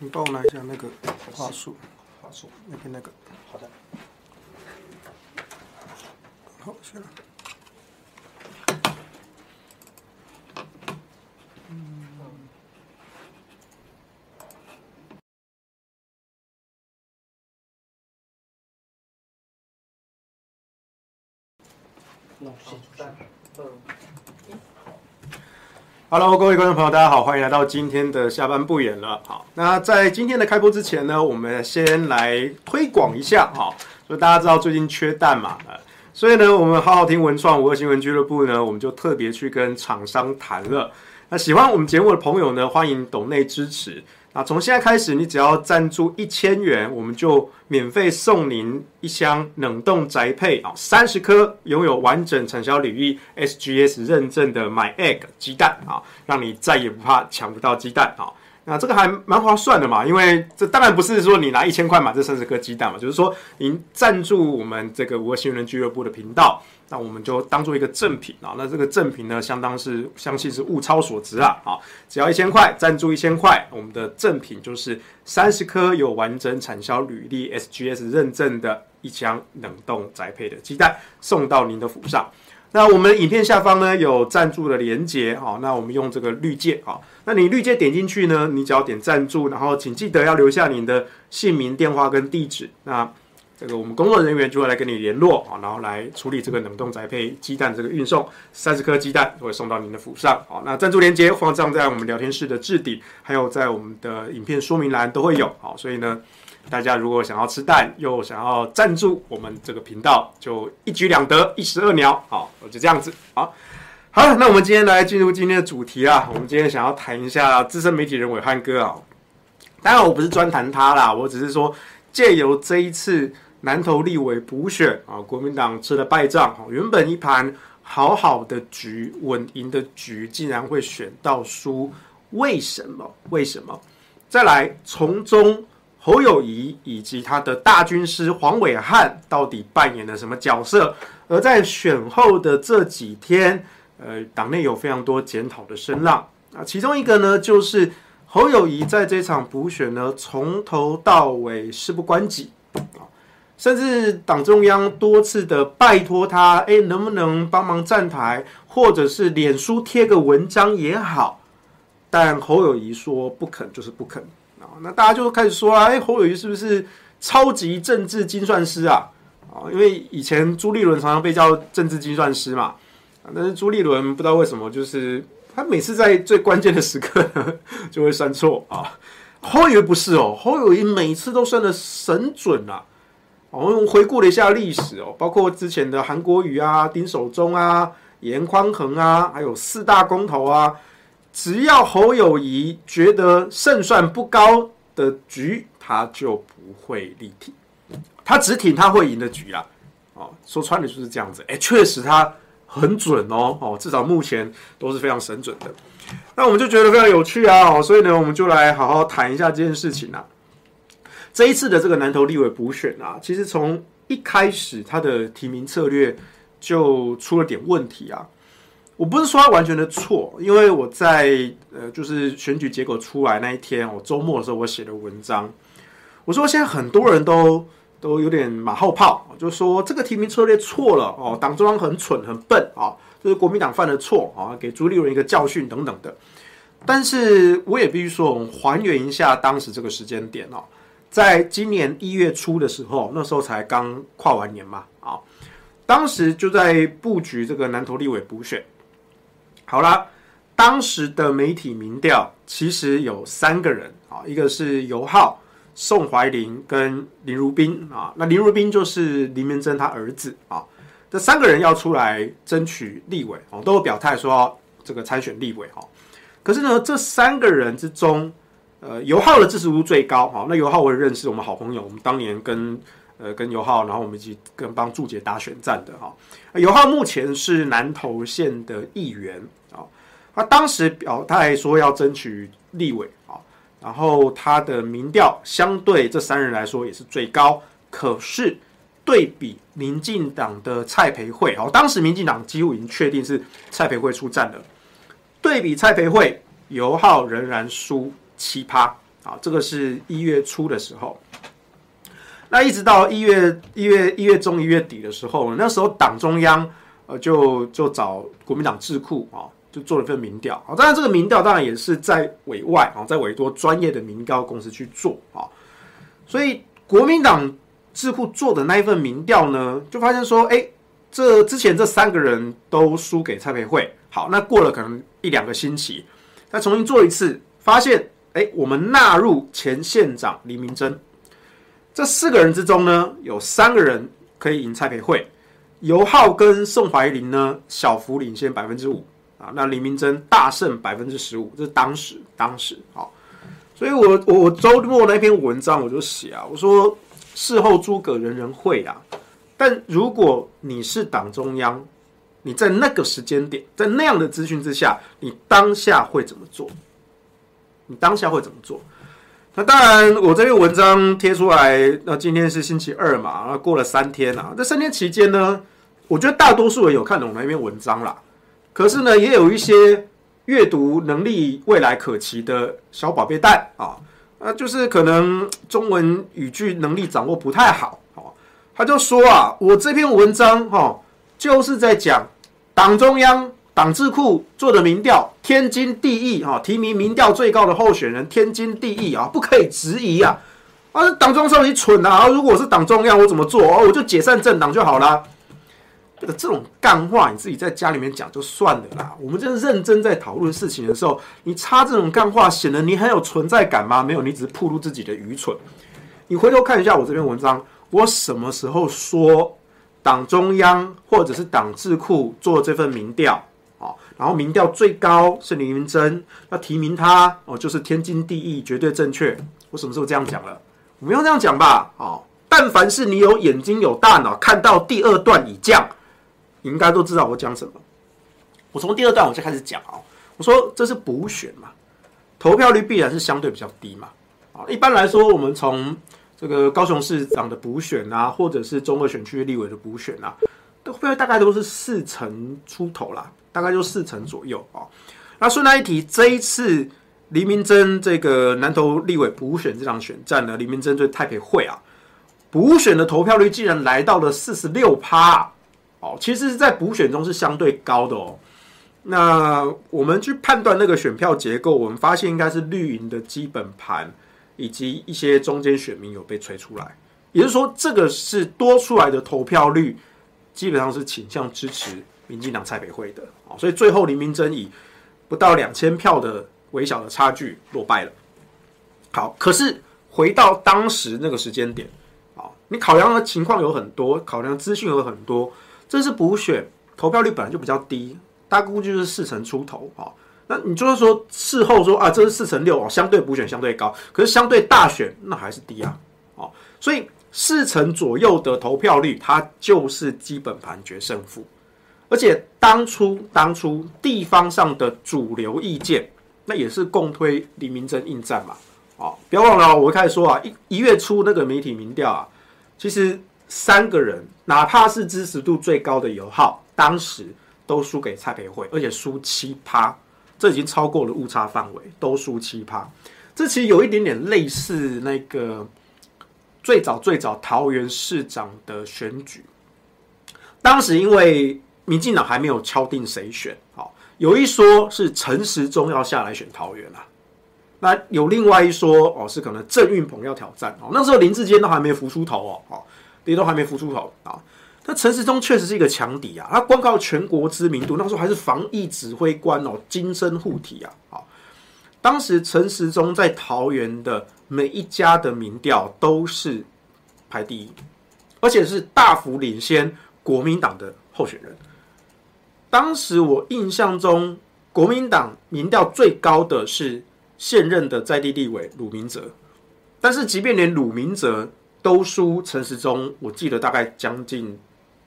你帮我拿一下那个话术，话术那边那个。好的。好，行了。Hello，各位观众朋友，大家好，欢迎来到今天的下班不远了。好，那在今天的开播之前呢，我们先来推广一下哈。就大家知道最近缺蛋嘛，所以呢，我们好好听文创五二新闻俱乐部呢，我们就特别去跟厂商谈了。那喜欢我们节目的朋友呢，欢迎董内支持。那从现在开始，你只要赞助一千元，我们就免费送您一箱冷冻宅配啊，三十颗拥有完整产销履历 SGS 认证的 My Egg 鸡蛋啊，让你再也不怕抢不到鸡蛋啊。那这个还蛮划算的嘛，因为这当然不是说你拿一千块买这三十颗鸡蛋嘛，就是说您赞助我们这个五个新人俱乐部的频道。那我们就当做一个赠品啊，那这个赠品呢，相当是相信是物超所值啊！啊，只要一千块，赞助一千块，我们的赠品就是三十颗有完整产销履历 SGS 认证的一箱冷冻宅配的鸡蛋送到您的府上。那我们影片下方呢有赞助的连接啊，那我们用这个绿界啊，那你绿界点进去呢，你只要点赞助，然后请记得要留下您的姓名、电话跟地址。那这个我们工作人员就会来跟你联络啊，然后来处理这个冷冻宅配鸡蛋这个运送，三十颗鸡蛋会送到您的府上。好，那赞助链接放上在我们聊天室的置顶，还有在我们的影片说明栏都会有。好，所以呢，大家如果想要吃蛋又想要赞助我们这个频道，就一举两得，一石二鸟。好，我就这样子。好，好，那我们今天来进入今天的主题啊。我们今天想要谈一下资深媒体人暐瀚哥啊。当然我不是专谈他啦，我只是说借由这一次。南投立委补选啊，国民党吃了败仗，原本一盘好好的局，稳赢的局，竟然会选到输，为什么？为什么？再来，从中侯友谊以及他的大军师黄伟汉到底扮演了什么角色？而在选后的这几天，呃，党内有非常多检讨的声浪啊，其中一个呢，就是侯友谊在这场补选呢，从头到尾事不关己啊。甚至党中央多次的拜托他，哎，能不能帮忙站台，或者是脸书贴个文章也好，但侯友宜说不肯就是不肯啊。那大家就开始说啊，哎，侯友宜是不是超级政治精算师啊？啊，因为以前朱立伦常常被叫政治精算师嘛，但是朱立伦不知道为什么，就是他每次在最关键的时刻 就会算错啊。侯友宜不是哦，侯友宜每次都算得神准啊。我们回顾了一下历史哦，包括之前的韩国瑜啊、丁守中啊、严宽恒啊，还有四大公投啊，只要侯友谊觉得胜算不高的局，他就不会力挺，他只挺他会赢的局啊。哦，说穿了就是这样子。哎，确实他很准哦，哦，至少目前都是非常神准的。那我们就觉得非常有趣啊，哦，所以呢，我们就来好好谈一下这件事情啊。这一次的这个南投立委补选啊，其实从一开始他的提名策略就出了点问题啊。我不是说他完全的错，因为我在呃，就是选举结果出来那一天，我周末的时候我写的文章，我说现在很多人都都有点马后炮，就说这个提名策略错了哦，党中央很蠢很笨啊，这是国民党犯的错啊，给朱立伦一个教训等等的。但是我也必须说，我们还原一下当时这个时间点哦。在今年一月初的时候，那时候才刚跨完年嘛，啊，当时就在布局这个南投立委补选。好了，当时的媒体民调其实有三个人啊，一个是尤浩、宋怀林跟林如宾啊，那林如宾就是林明珍他儿子啊，这三个人要出来争取立委哦，都有表态说这个参选立委哈。可是呢，这三个人之中，呃，游浩的支持度最高，哈，那游浩我也认识，我们好朋友，我们当年跟呃跟游浩，然后我们一起跟帮祝捷打选战的，哈，游浩目前是南投县的议员，啊，他当时表态说要争取立委，啊，然后他的民调相对这三人来说也是最高，可是对比民进党的蔡培慧，哦，当时民进党几乎已经确定是蔡培慧出战了，对比蔡培慧，游浩仍然输。七趴啊，这个是一月初的时候。那一直到一月一月一月中一月底的时候，那时候党中央呃就就找国民党智库啊，就做了份民调啊。当然这个民调当然也是在委外啊，在委托专业的民调公司去做啊。所以国民党智库做的那一份民调呢，就发现说，哎，这之前这三个人都输给蔡培慧。好，那过了可能一两个星期，再重新做一次，发现，哎，我们纳入前县长黎明珍。这四个人之中呢，有三个人可以赢蔡培慧，尤浩跟宋怀林呢小幅领先百分之五啊，那黎明珍大胜百分之十五，这是当时当时好，所以我我周末那篇文章我就写啊，我说事后诸葛人人会啊，但如果你是党中央，你在那个时间点，在那样的资讯之下，你当下会怎么做？你当下会怎么做？那当然，我这篇文章贴出来，那今天是星期二嘛，那过了三天啊。这三天期间呢，我觉得大多数人有看懂那篇文章啦。可是呢，也有一些阅读能力未来可期的小宝贝蛋啊，那，就是可能中文语句能力掌握不太好，他就说啊，我这篇文章哈，就是在讲党中央。党智库做的民调，天经地义哈，提名民调最高的候选人，天经地义啊，不可以质疑啊！啊，党中央你蠢啊！如果我是党中央，我怎么做？哦，我就解散政党就好了。这个这种干话，你自己在家里面讲就算了啦。我们真的认真在讨论事情的时候，你插这种干话，显得你很有存在感吗？没有，你只是暴露自己的愚蠢。你回头看一下我这篇文章，我什么时候说党中央或者是党智库做这份民调？哦然后民调最高是黎明珍，那提名他哦，就是天经地义、绝对正确。我什么时候这样讲了？我没有这样讲吧？哦，但凡是你有眼睛、有大脑，看到第二段已降，你应该都知道我讲什么。我从第二段我就开始讲啊，我说这是补选嘛，投票率必然是相对比较低嘛。啊，一般来说，我们从这个高雄市长的补选啊，或者是中二选区立委的补选啊，都会大概都是四成出头啦。大概就四成左右啊。那顺带一提，这一次黎明珍这个南投立委补选这场选战呢，黎明珍对蔡培会啊，补选的投票率竟然来到了四十六趴哦。其实是在补选中是相对高的哦。那我们去判断那个选票结构，我们发现应该是绿营的基本盘以及一些中间选民有被吹出来，也就是说，这个是多出来的投票率，基本上是倾向支持。民进党蔡培慧的啊，所以最后林明珍以不到两千票的微小的差距落败了。好，可是回到当时那个时间点啊，你考量的情况有很多，考量资讯有很多。这是补选，投票率本来就比较低，大概估计是四成出头啊。那你就是说事后说啊，这是四成六哦，相对补选相对高，可是相对大选那还是低啊。哦，所以四成左右的投票率，它就是基本盘决胜负。而且当初当初地方上的主流意见，那也是共推黎明珍应战嘛，啊，不要忘了，我一开始说啊，一一月初那个媒体民调啊，其实三个人，哪怕是支持度最高的游浩，当时都输给蔡培慧，而且输七趴，这已经超过了误差范围，都输七趴，这其实有一点点类似那个最早最早桃园市长的选举，当时因为。民进党还没有敲定谁选，好，有一说是陈时中要下来选桃园啊，那有另外一说哦，是可能郑运鹏要挑战哦，那时候林志坚都还没浮出头哦，哦，也都还没浮出头啊。那陈时中确实是一个强敌啊，他光靠全国知名度，那时候还是防疫指挥官哦，金身护体啊，好，当时陈时中在桃园的每一家的民调都是排第一，而且是大幅领先国民党的候选人。当时我印象中，国民党民调最高的是现任的在地立委鲁明哲，但是即便连鲁明哲都输陈时中，我记得大概将近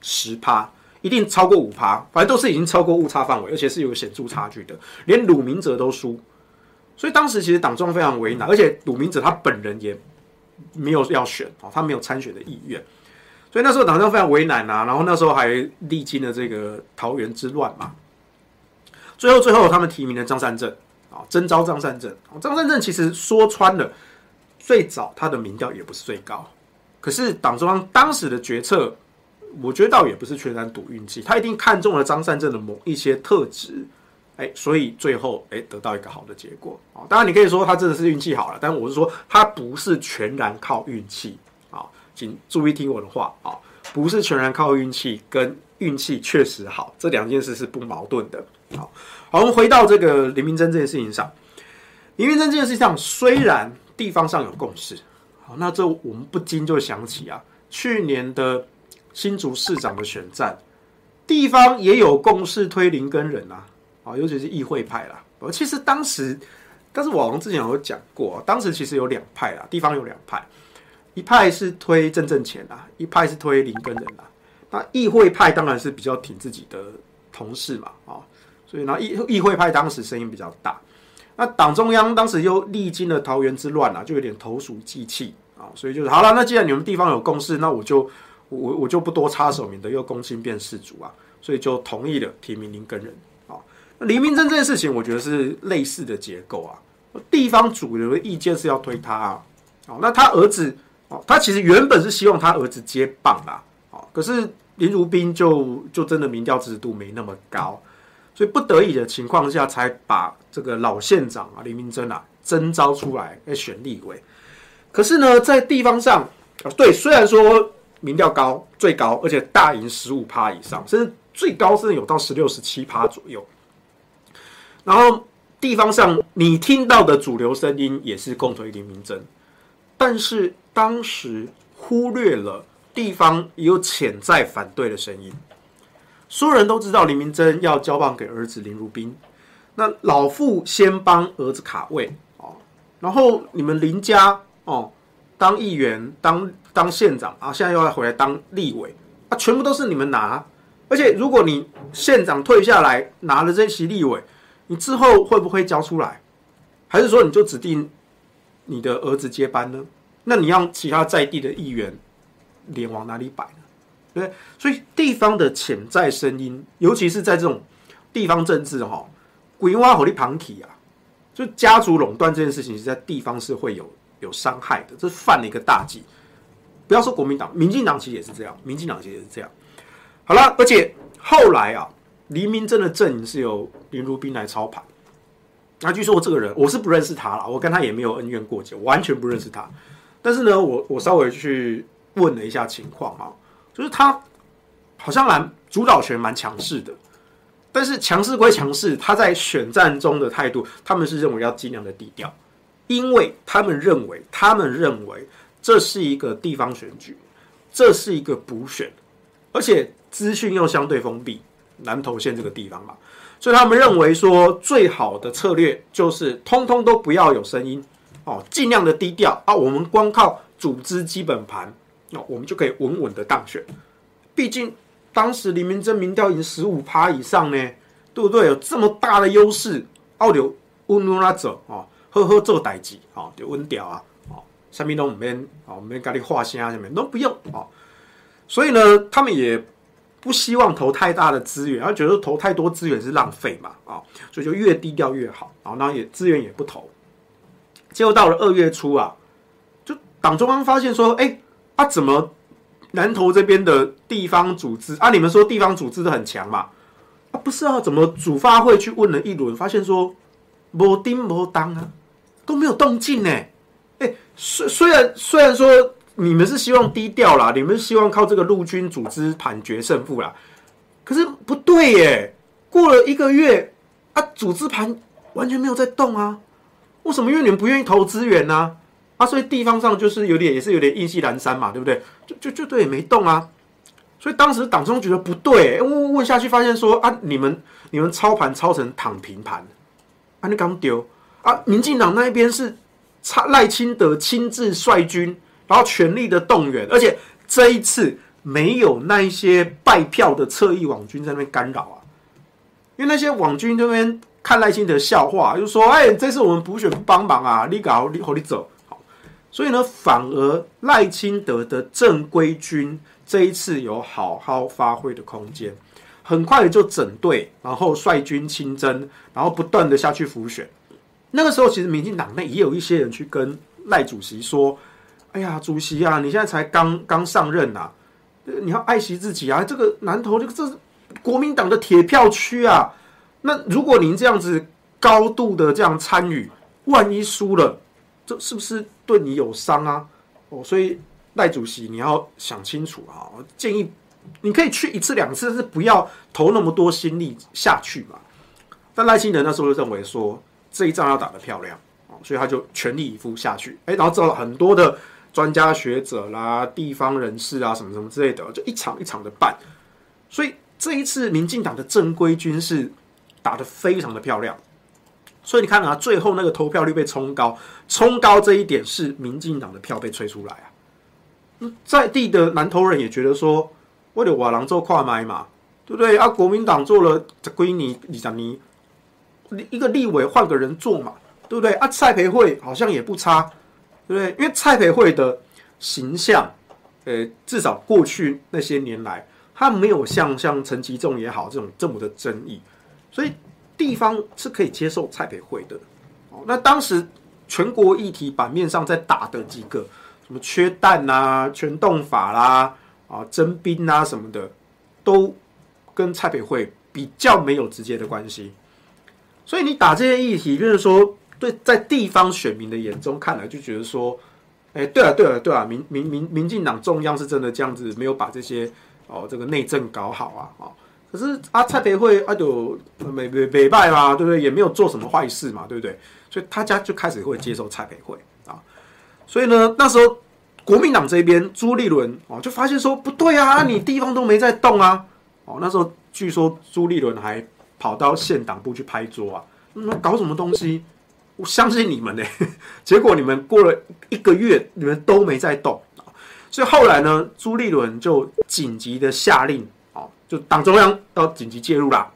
十趴，一定超过五趴，反正都是已经超过误差范围，而且是有显著差距的，连鲁明哲都输，所以当时其实党中非常为难，而且鲁明哲他本人也没有要选，他没有参选的意愿。所以那时候党中非常为难、啊，然后那时候还历经了这个桃园之乱嘛。最后最后他们提名了张善政啊，征召张善政。张善政其实说穿了，最早他的民调也不是最高，可是党中央当时的决策，我觉得倒也不是全然赌运气，他一定看中了张善政的某一些特质，哎，所以最后哎得到一个好的结果啊。当然你可以说他真的是运气好了，但我是说他不是全然靠运气，请注意听我的话啊，不是全然靠运气，跟运气确实好这两件事是不矛盾的。好，好，我们回到这个林明溱这件事情上，林明溱这件事情上虽然。地方上有共识，好，那这我们不禁就想起啊，去年的新竹市长的选战，地方也有共识推林根仁啊，啊，尤其是议会派啦。我其实当时，但是我好像之前有讲过，当时其实有两派啦，地方有两派，一派是推郑正干啊，一派是推林根仁啊。那议会派当然是比较挺自己的同事嘛，啊，所以呢，议议会派当时声音比较大。那党中央当时又历经了桃园之乱啊，就有点投鼠忌器啊，所以就是好了。那既然你们地方有共识，那我就我我就不多插手，免得又公心变事主啊，所以就同意了提名林根仁啊。那林明溱这件事情，我觉得是类似的结构啊。地方主流的意见是要推他啊，那他儿子哦，他其实原本是希望他儿子接棒啦，可是林如宾就就真的民调支持度没那么高。所以不得已的情况下，才把这个老县长啊林明珍啊征召出来来选立委。可是呢，在地方上，对，虽然说民调高，最高，而且大赢十五趴以上，甚至最高甚至有到十六、十七趴左右。然后地方上你听到的主流声音也是共推林明溱，但是当时忽略了地方也有潜在反对的声音。所有人都知道林明珍要交棒给儿子林如宾，那老父先帮儿子卡位哦，然后你们林家哦当议员当当县长啊，现在又要回来当立委啊，全部都是你们拿，而且如果你县长退下来拿了这席立委，你之后会不会交出来？还是说你就指定你的儿子接班呢？那你让其他在地的议员脸往哪里摆？对，所以地方的潜在声音，尤其是在这种地方政治哈，鬼挖火力旁体啊，就家族垄断这件事情，在地方是会有有伤害的，这是犯了一个大忌。不要说国民党，民进党其实也是这样，民进党其实也是这样。好了，而且后来啊，黎明溱的阵营是由林如斌来操盘。那据说我这个人，我是不认识他了，我跟他也没有恩怨过节，完全不认识他。但是呢，我我稍微去问了一下情况啊。就是他好像蛮主导权蛮强势的，但是强势归强势，他在选战中的态度，他们是认为要尽量的低调，因为他们认为，他们认为这是一个地方选举，这是一个补选，而且资讯又相对封闭，南投县这个地方嘛，所以他们认为说最好的策略就是通通都不要有声音哦，尽量的低调啊，我们光靠组织基本盘。那我们就可以稳稳的当选，毕竟当时林明溱民调已经十五趴以上呢，对不对？有这么大的优势，奥流温温拉走啊，呵呵做代志啊，就温调啊，啊，下面都唔免啊，唔免跟你画线啊，什么都不用啊。所以呢，他们也不希望投太大的资源，他觉得投太多资源是浪费嘛，啊，所以就越低调越好啊，然后也资源也不投。结果到了二月初啊，就党中央发现说，哎。啊、怎么南投这边的地方组织啊？你们说地方组织都很强嘛？啊，不是啊？怎么主发会去问了一轮，发现说没丁没当啊，都没有动静呢？哎，虽虽然虽然说你们是希望低调啦，你们是希望靠这个陆军组织盘决胜负啦，可是不对耶！过了一个月啊，组织盘完全没有在动啊！为什么？因为你们不愿意投资源呢？啊，所以地方上就是有点，也是有点意气阑珊嘛，对不对？就就就对，没动啊。所以当时党中觉得不对，问问下去发现说啊，你们你们操盘操成躺平盘，啊，你刚丢啊，民进党那一边是赖清德亲自率军，然后全力的动员，而且这一次没有那一些败票的侧翼网军在那边干扰啊，因为那些网军这边看赖清德笑话，就说哎，这次我们补选不帮忙啊，你搞你和你走。所以呢，反而赖清德的正规军这一次有好好发挥的空间，很快就整队，然后率军亲征，然后不断的下去辅选。那个时候，其实民进党内也有一些人去跟赖主席说：“哎呀，主席啊，你现在才刚刚上任呐、啊，你要爱惜自己啊！这个南投这个这是国民党的铁票区啊，那如果您这样子高度的这样参与，万一输了，这是不是对你有伤啊？哦，所以赖主席你要想清楚啊，建议你可以去一次两次，但是不要投那么多心力下去嘛。但赖清德那时候就认为说，这一仗要打得漂亮。”所以他就全力以赴下去，哎，然后找了很多的专家学者啦、地方人士啊，什么什么之类的，就一场一场的办。所以这一次民进党的正规军是打得非常的漂亮。所以你看啊，最后那个投票率被冲高，冲高这一点是民进党的票被吹出来啊。在地的南投人也觉得说，为了瓦郎做跨买嘛，对不对？啊，国民党做了这归你，你讲你一个立委换个人做嘛。对不对啊？蔡培慧好像也不差，对不对？因为蔡培慧的形象，呃，至少过去那些年来，他没有像像陈其仲也好这种这么的争议，所以地方是可以接受蔡培慧的。哦，那当时全国议题版面上在打的几个什么缺蛋啊、全动法啦、啊征兵啊什么的，都跟蔡培慧比较没有直接的关系。所以你打这些议题，就是说。对，在地方选民的眼中看来，就觉得说，哎，对啊，对啊，对啊，民民民民进党中央是真的这样子，没有把这些哦这个内政搞好啊，哦，可是啊蔡培慧啊就没没没败嘛，对不对？也没有做什么坏事嘛，对不对？所以他家就开始会接受蔡培慧啊，所以呢，那时候国民党这边朱立伦哦就发现说不对啊，你地方都没在动啊，哦，那时候据说朱立伦还跑到县党部去拍桌啊，那搞什么东西？我相信你们呢，结果你们过了一个月，你们都没在动，所以后来呢，朱立伦就紧急的下令，就党中央要紧急介入啦，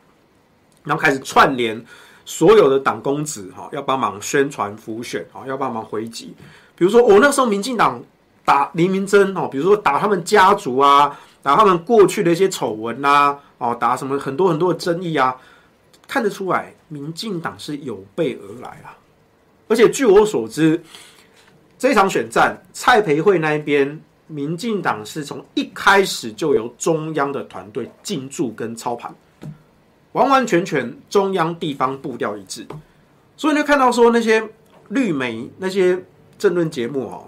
然后开始串联所有的党公子，哈，要帮忙宣传辅选，啊，要帮忙回击。比如说，我那时候民进党打林明真，哦，比如说打他们家族啊，打他们过去的一些丑闻呐，哦，打什么很多很多的争议啊，看得出来，民进党是有备而来啊。而且据我所知，这场选战，蔡培慧那一边，民进党是从一开始就由中央的团队进驻跟操盘，完完全全中央地方步调一致，所以你就看到说那些绿媒那些政论节目哦，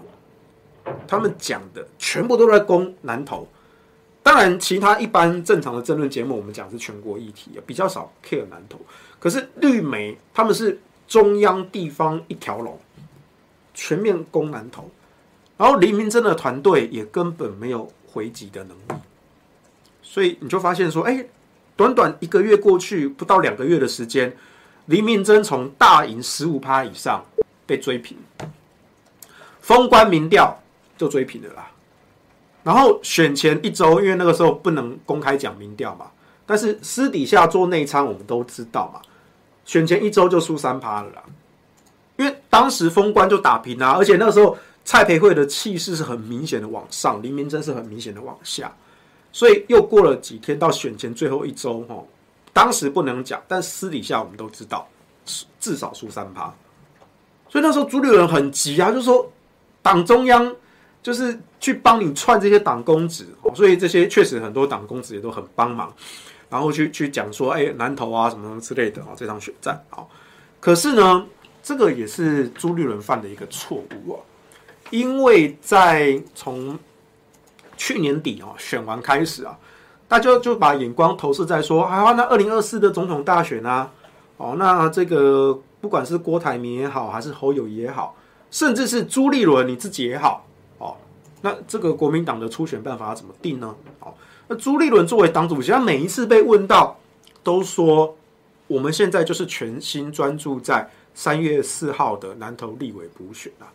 他们讲的全部都在攻南投，当然其他一般正常的政论节目，我们讲是全国议题，比较少 care 南投，可是绿媒他们是。中央地方一条龙，全面攻南投，然后林明真的团队也根本没有回击的能力，所以你就发现说，哎，短短一个月过去，不到两个月的时间，林明真从大赢十五趴以上被追平，封关民调就追平了啦。然后选前一周，因为那个时候不能公开讲民调嘛，但是私底下做内参，我们都知道嘛。选前一周就输三趴了啦，因为当时封关就打平啊，而且那个时候蔡培慧的气势是很明显的往上，林明真是很明显的往下，所以又过了几天到选前最后一周哈，当时不能讲，但私底下我们都知道，至少输三趴，所以那时候朱立伦很急啊，就说党中央就是去帮你串这些党公子，所以这些确实很多党公子也都很帮忙。然后去去讲说，哎，南投啊，什么什么之类的啊，这场选战啊，可是呢，这个也是朱立伦犯的一个错误啊，因为在从去年底啊选完开始啊，大家就把眼光投射在说，啊，那二零二四的总统大选啊，哦，那这个不管是郭台铭也好，还是侯友宜也好，甚至是朱立伦你自己也好，哦，那这个国民党的初选办法怎么定呢？哦。那朱立伦作为党主席，他每一次被问到，都说我们现在就是全心专注在三月四号的南投立委补选啊。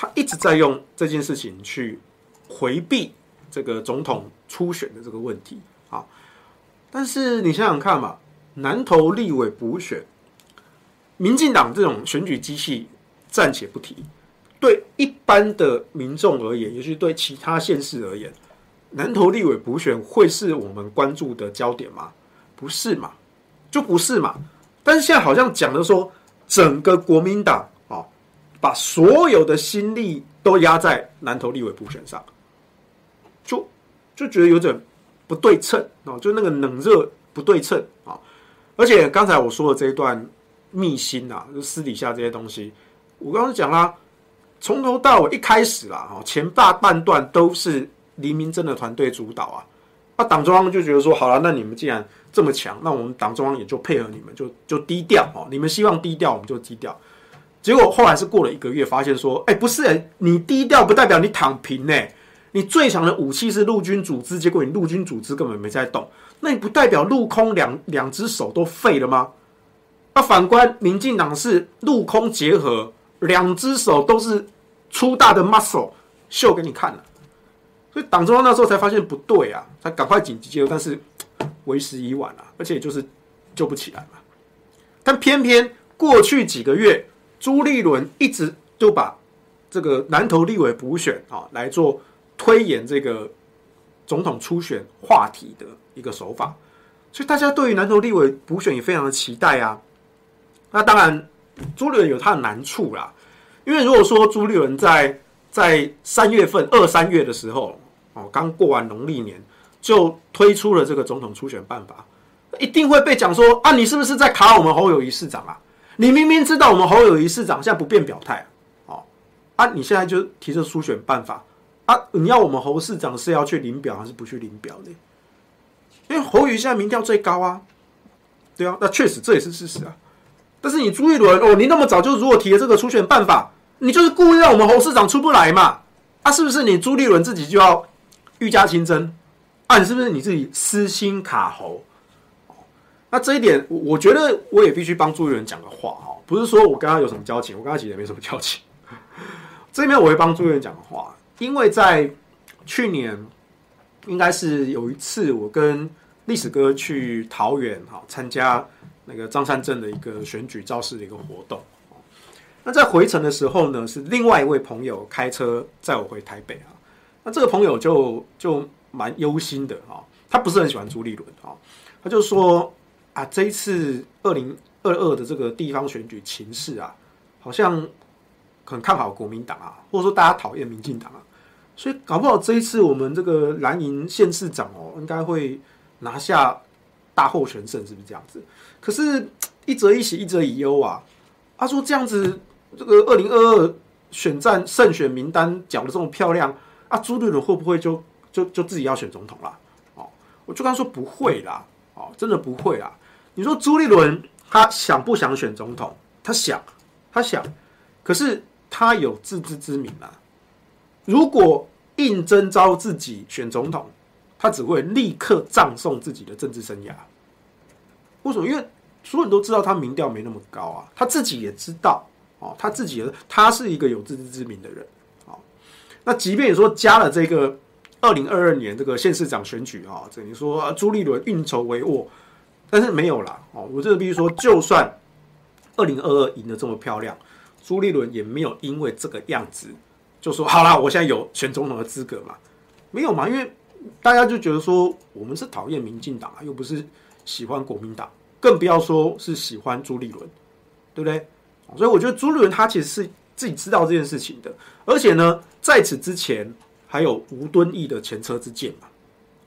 他一直在用这件事情去回避这个总统初选的这个问题啊。但是你想想看嘛，南投立委补选，民进党这种选举机器暂且不提，对一般的民众而言，也许对其他县市而言。南投立委补选会是我们关注的焦点吗？不是嘛，就不是嘛。但是现在好像讲的说，整个国民党，把所有的心力都压在南投立委补选上，就就觉得有点不对称哦，就那个冷热不对称啊。而且刚才我说的这一段秘辛啊，就私底下这些东西，我刚刚讲啦，从头到尾一开始啦，哈，前大半段都是黎明真的团队主导啊。那党中央就觉得说，好了，那你们既然这么强，那我们党中央也就配合你们，就就低调哦。你们希望低调，我们就低调。结果后来是过了一个月，发现说，哎，不是欸，你低调不代表你躺平呢。你最强的武器是陆军组织，结果你陆军组织根本没在动，那你不代表陆空两两只手都废了吗？那反观民进党是陆空结合，两只手都是粗大的 muscle 秀给你看了。所以党中央那时候才发现不对啊，他赶快紧急介入，但是为时已晚了，而且就是救不起来嘛。但偏偏过去几个月，朱立伦一直就把这个南投立委补选啊来做推演这个总统初选话题的一个手法，所以大家对于南投立委补选也非常的期待啊。那当然，朱立伦有他的难处啦，因为如果说朱立伦在在三月份二三月的时候，哦，刚过完农历年就推出了这个总统初选办法，一定会被讲说啊，你是不是在卡我们侯友宜市长啊？你明明知道我们侯友宜市长现在不便表态，哦，啊，你现在就提出初选办法啊？你要我们侯市长是要去领表还是不去领表的？因为侯友宜现在民调最高啊，对啊，那确实这也是事实啊。但是你朱立伦哦，你那么早就如果提了这个初选办法。你就是故意让我们侯市长出不来嘛？啊，是不是你朱立伦自己就要欲加亲征？啊，你是不是你自己私心卡侯？那这一点，我我觉得我也必须帮朱立伦讲个话哈，不是说我跟他有什么交情，我跟他其实也没什么交情。这边我会帮朱立伦讲个话，因为在去年应该是有一次，我跟历史哥去桃园哈参加那个张善政的一个选举造势的一个活动。那在回程的时候呢，是另外一位朋友开车载我回台北啊。那这个朋友就就蛮忧心的啊，他不是很喜欢朱立伦啊，他就说啊，这一次二零二二的这个地方选举情势啊，好像很看好国民党啊，或者说大家讨厌民进党啊，所以搞不好这一次我们这个蓝营县市长哦，应该会拿下大获全胜，是不是这样子？可是，一则一喜，一则以忧啊。他说这样子。这个二零二二选战胜选名单讲的这么漂亮啊，朱立伦会不会就就就自己要选总统了？哦，我就刚说不会啦，哦，真的不会啊。你说朱立伦他想不想选总统？他想，他想，可是他有自知之明啊。如果硬征召自己选总统，他只会立刻葬送自己的政治生涯。为什么？因为所有人都知道他民调没那么高啊，他自己也知道。哦，他自己，他是一个有自知之明的人。哦，那即便你说加了这个二零二二年这个县市长选举啊，等于说朱立伦运筹帷幄，但是没有啦。哦，我这个必须说，就算二零二二赢得这么漂亮，朱立伦也没有因为这个样子就说好啦，我现在有选总统的资格嘛？没有嘛？因为大家就觉得说，我们是讨厌民进党啊，又不是喜欢国民党，更不要说是喜欢朱立伦，对不对？所以我觉得朱立伦他其实是自己知道这件事情的，而且呢，在此之前还有吴敦义的前车之鉴嘛，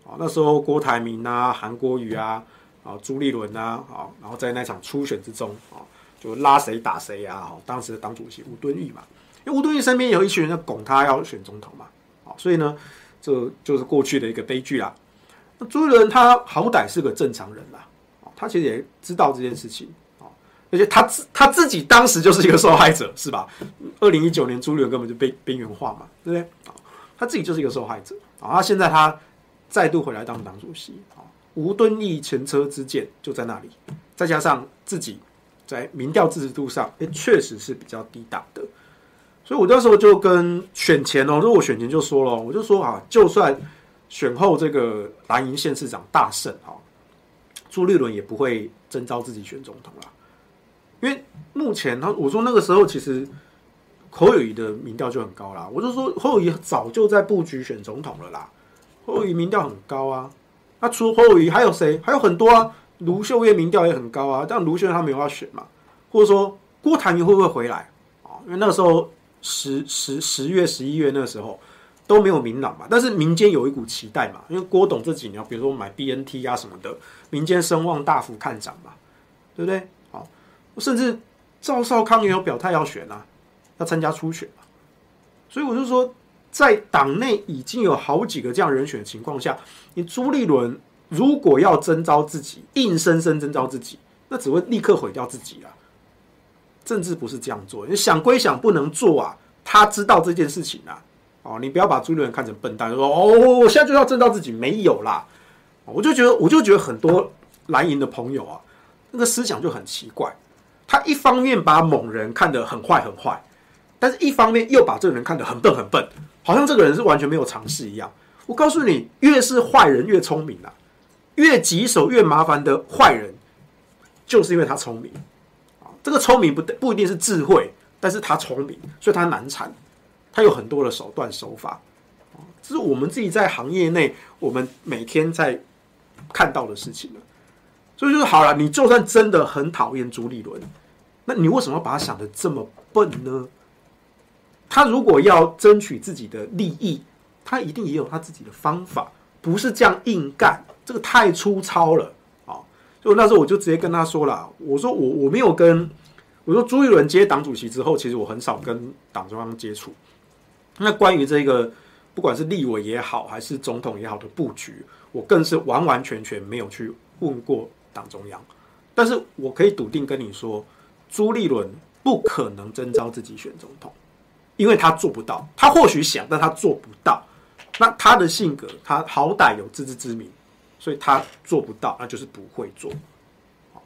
啊，那时候郭台铭啊、韩国瑜啊、啊朱立伦啊，啊，然后在那场初选之中啊，就拉谁打谁啊，当时的党主席吴敦义嘛，因为吴敦义身边有一群人在拱他要选总统嘛，啊，所以呢，这就是过去的一个悲剧啦。那朱立伦他好歹是个正常人啦，他其实也知道这件事情。而且他自他自己当时就是一个受害者，是吧？二零一九年朱立伦根本就被边缘化嘛，对不对？他自己就是一个受害者啊！他现在他再度回来当党主席啊，吴敦义前车之鉴就在那里，再加上自己在民调支持度上，也确实是比较低档的。所以我那时候就跟选前哦，如果我选前就说了，我就说啊，就算选后这个蓝营县市长大胜啊，朱立伦也不会征召自己选总统了。因为目前他我说那个时候其实侯友宜的民调就很高啦，我就说侯友宜早就在布局选总统了啦，侯友宜民调很高啊，那除侯友宜还有谁？还有很多啊，卢秀燕民调也很高啊，但卢秀燕他没有要选嘛，或者说郭台铭会不会回来？啊？因为那时候十十十月、十一月那时候都没有明朗嘛，但是民间有一股期待嘛，因为郭董这几年，比如说买 BNT 啊什么的，民间声望大幅看涨嘛，对不对？好，甚至赵少康也有表态要选啊，要参加初选嘛，所以我就说，在党内已经有好几个这样人选的情况下，你朱立伦如果要征召自己，硬生生征召自己，那只会立刻毁掉自己啊。政治不是这样做，你想归想，不能做啊。他知道这件事情啊，哦，你不要把朱立伦看成笨蛋，说哦，我现在就要征召自己，没有啦。我就觉得，我就觉得很多蓝营的朋友啊，那个思想就很奇怪。他一方面把某人看得很坏很坏，但是一方面又把这个人看得很笨很笨，好像这个人是完全没有尝试一样。我告诉你，越是坏人越聪明啊，越棘手越麻烦的坏人，就是因为他聪明啊。这个聪明不不一定是智慧，但是他聪明，所以他难缠，他有很多的手段手法，这是我们自己在行业内我们每天在看到的事情了。所以就是好了，你就算真的很讨厌朱立伦，那你为什么把他想得这么笨呢？他如果要争取自己的利益，他一定也有他自己的方法，不是这样硬干，这个太粗糙了。啊！就那时候我就直接跟他说了，我说我我没有跟我说朱立伦接党主席之后，其实我很少跟党中央接触。那关于这个不管是立委也好，还是总统也好的布局，我更是完完全全没有去问过党中央。但是我可以笃定跟你说，朱立伦不可能征召自己选总统，因为他做不到。他或许想，但他做不到。那他的性格，他好歹有自知之明。所以他做不到，那就是不会做。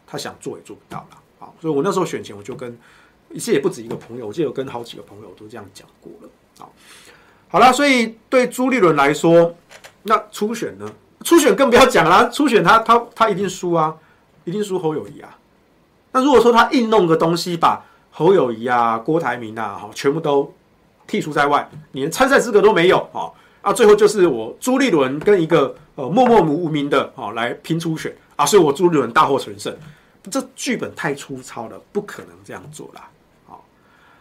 他想做也做不到了。好，所以我那时候选前，我就跟一些也不止一个朋友，我记得有跟好几个朋友都这样讲过了。好，好了，所以对朱立伦来说，那初选呢？初选更不要讲了，初选他他他一定输啊，一定输侯友谊啊。那如果说他硬弄个东西，把侯友谊啊、郭台铭啊，好，全部都剔除在外，连参赛资格都没有啊，啊，最后就是我朱立伦跟一个。呃，默默无名的哦，来拼初选啊，所以我朱立伦大获全胜，这剧本太粗糙了，不可能这样做啦。好，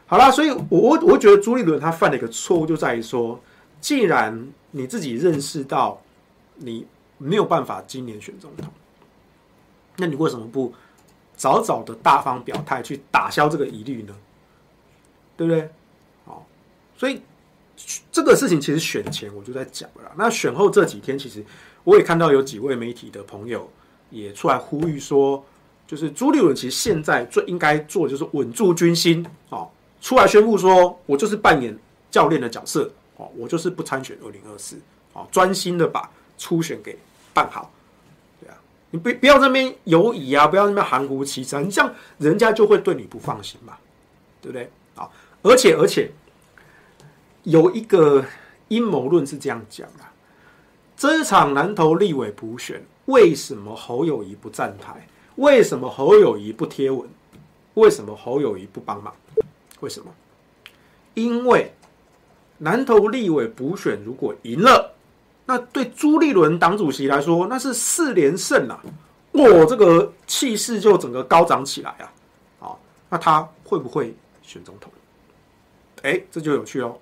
好啦，所以我我我觉得朱立伦他犯了一个错误，就在于说，既然你自己认识到你没有办法今年选总统，那你为什么不早早的大方表态去打消这个疑虑呢？对不对？好，所以。这个事情其实选前我就在讲了，那选后这几天，其实我也看到有几位媒体的朋友也出来呼吁说，就是朱立伦其实现在最应该做的就是稳住军心哦，出来宣布说我就是扮演教练的角色哦，我就是不参选二零二四哦，专心的把初选给办好，你不不要那边犹疑啊，不要那边含糊其辞，你这样人家就会对你不放心嘛，对不对？啊，而且而且。有一个阴谋论是这样讲的：这场南投立委补选，为什么侯友谊不站台？为什么侯友谊不贴文？为什么侯友谊不帮忙？为什么？因为南投立委补选如果赢了，那对朱立伦党主席来说，那是四连胜啊！哇，这个气势就整个高涨起来啊！好，那他会不会选总统？哎，这就有趣哦。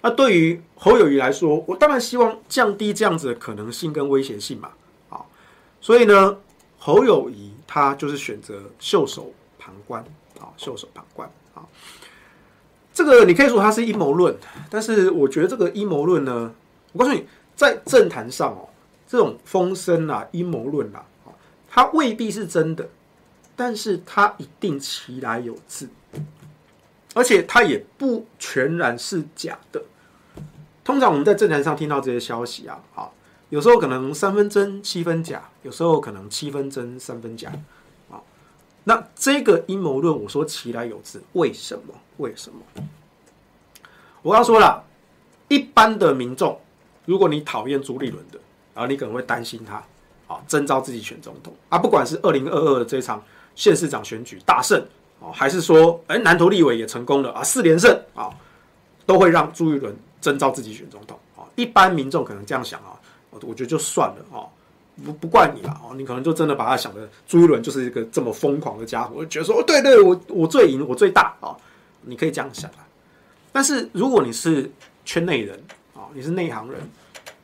那对于侯友宜来说，我当然希望降低这样子的可能性跟威胁性嘛，啊，所以呢，侯友宜他就是选择袖手旁观啊，袖手旁观啊。这个你可以说它是阴谋论，但是我觉得这个阴谋论呢，我告诉你，在政坛上哦，这种风声啊、阴谋论啊，它未必是真的，但是它一定其来有自。而且它也不全然是假的。通常我们在政坛上听到这些消息啊，啊，有时候可能三分真七分假，有时候可能七分真三分假，啊，那这个阴谋论，我说其来有自，为什么？为什么？我刚说了，一般的民众，如果你讨厌朱立伦的，然后你可能会担心他，啊，征召自己选总统啊，不管是二零二二的这场县市长选举大胜。哦，还是说，哎，南投立委也成功了啊，四连胜啊，都会让朱立伦征召自己选总统啊。一般民众可能这样想啊，我我觉得就算了啊，不不怪你了啊，你可能就真的把他想的朱立伦就是一个这么疯狂的家伙，就觉得说，对对，我我最赢，我最大啊。你可以这样想啊。但是如果你是圈内人你是内行人，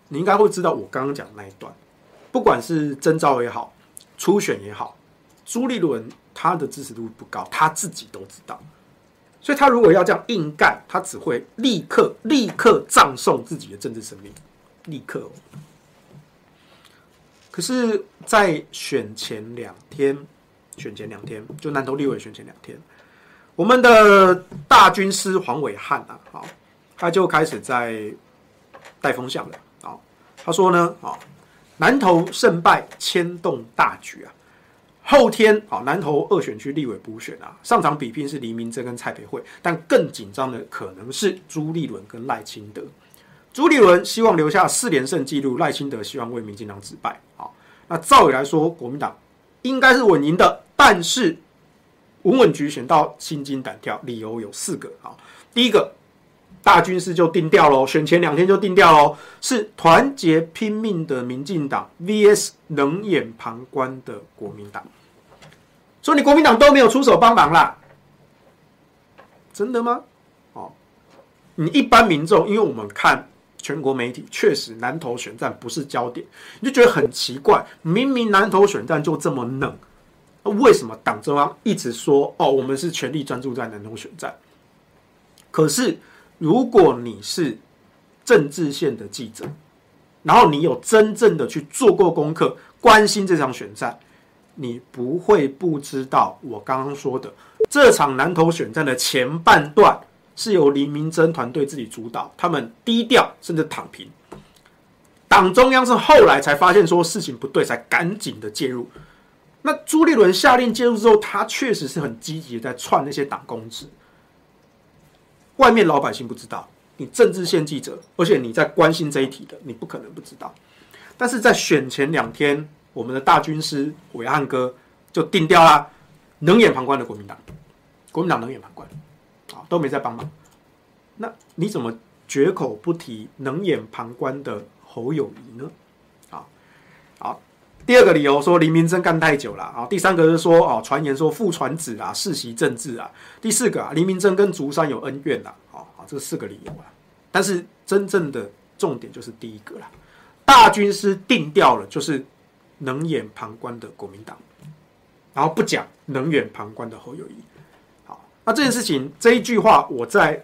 你应该会知道我刚刚讲的那一段，不管是征召也好，初选也好，朱立伦他的支持度不高，他自己都知道。所以他如果要这样硬干，他只会立刻立刻葬送自己的政治生命，立刻。可是，在选前两天，选前两天就南投立委选前两天，我们的大军师黄伟汉啊，好，他就开始在带风向的啊。他说呢，啊，南投胜败牵动大局啊。后天啊，南投二选区立委补选啊，上场比拼是黎明珍跟蔡培慧，但更紧张的可能是朱立伦跟赖清德。朱立伦希望留下四连胜记录，赖清德希望为民进党止败。啊，那照理来说，国民党应该是稳赢的，但是稳稳局选到心惊胆跳，理由有四个啊。第一个。大军师就定调喽，选前两天就定调喽，是团结拼命的民进党 VS 冷眼旁观的国民党。说你国民党都没有出手帮忙啦，真的吗？哦，你一般民众，因为我们看全国媒体，确实南投选战不是焦点，你就觉得很奇怪，明明南投选战就这么冷，为什么党中央一直说哦，我们是全力专注在南投选战？可是。如果你是政治线的记者，然后你有真正的去做过功课，关心这场选战，你不会不知道我刚刚说的这场南投选战的前半段是由林明溱团队自己主导，他们低调甚至躺平，党中央是后来才发现说事情不对，才赶紧的介入。那朱立伦下令介入之后，他确实是很积极的在串那些党公职。外面老百姓不知道，你政治线记者，而且你在关心这一题的，你不可能不知道。但是在选前两天，我们的大军师暐瀚哥就定调啦，冷眼旁观的国民党，国民党冷眼旁观，啊，都没在帮忙。那你怎么绝口不提冷眼旁观的侯友宜呢？啊，好。第二个理由说林明溱干太久了啊，第三个是说哦，传言说父传子啊，世袭政治啊，第四个啊，林明溱跟竹山有恩怨呐，啊，这四个理由啊，但是真正的重点就是第一个啦，大军师定调了，就是冷眼旁观的国民党，然后不讲冷眼旁观的侯友宜，好，那这件事情这一句话我在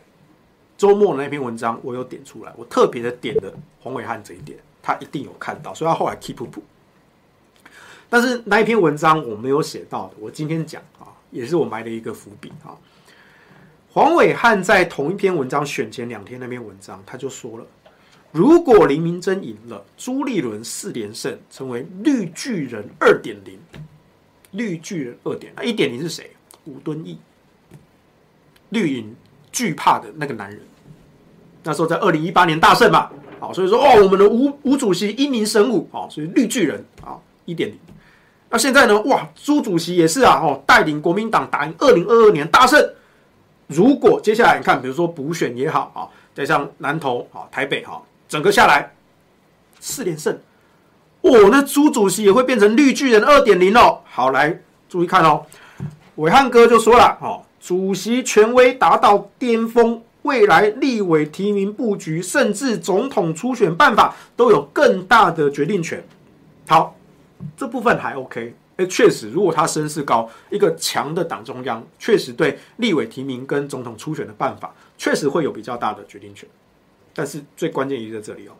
周末那篇文章我有点出来，我特别的点了黄伟汉这一点，他一定有看到，所以他后来 keep up。但是那一篇文章我没有写到的，我今天讲啊，也是我埋的一个伏笔啊。黄伟汉在同一篇文章选前两天那篇文章，他就说了，如果林明真赢了，朱立伦四连胜，成为绿巨人二点零，绿巨人二点零，一点零是谁？吴敦义，绿营惧怕的那个男人。那时候在二零一八年大胜嘛，好，所以说哦，我们的吴吴主席英明神武啊，所以绿巨人啊，一点零。那现在呢？哇，朱主席也是啊，哦，带领国民党打赢二零二二年大胜。如果接下来你看，比如说补选也好啊，再像南投啊、台北哈，整个下来四连胜，哦，那朱主席也会变成绿巨人二点零哦。好，来注意看哦，伟汉哥就说了，哦，主席权威达到巅峰，未来立委提名布局，甚至总统初选办法都有更大的决定权。好。这部分还 OK，哎，确实，如果他声势高，一个强的党中央，确实对立委提名跟总统初选的办法，确实会有比较大的决定权。但是最关键一在这里哦，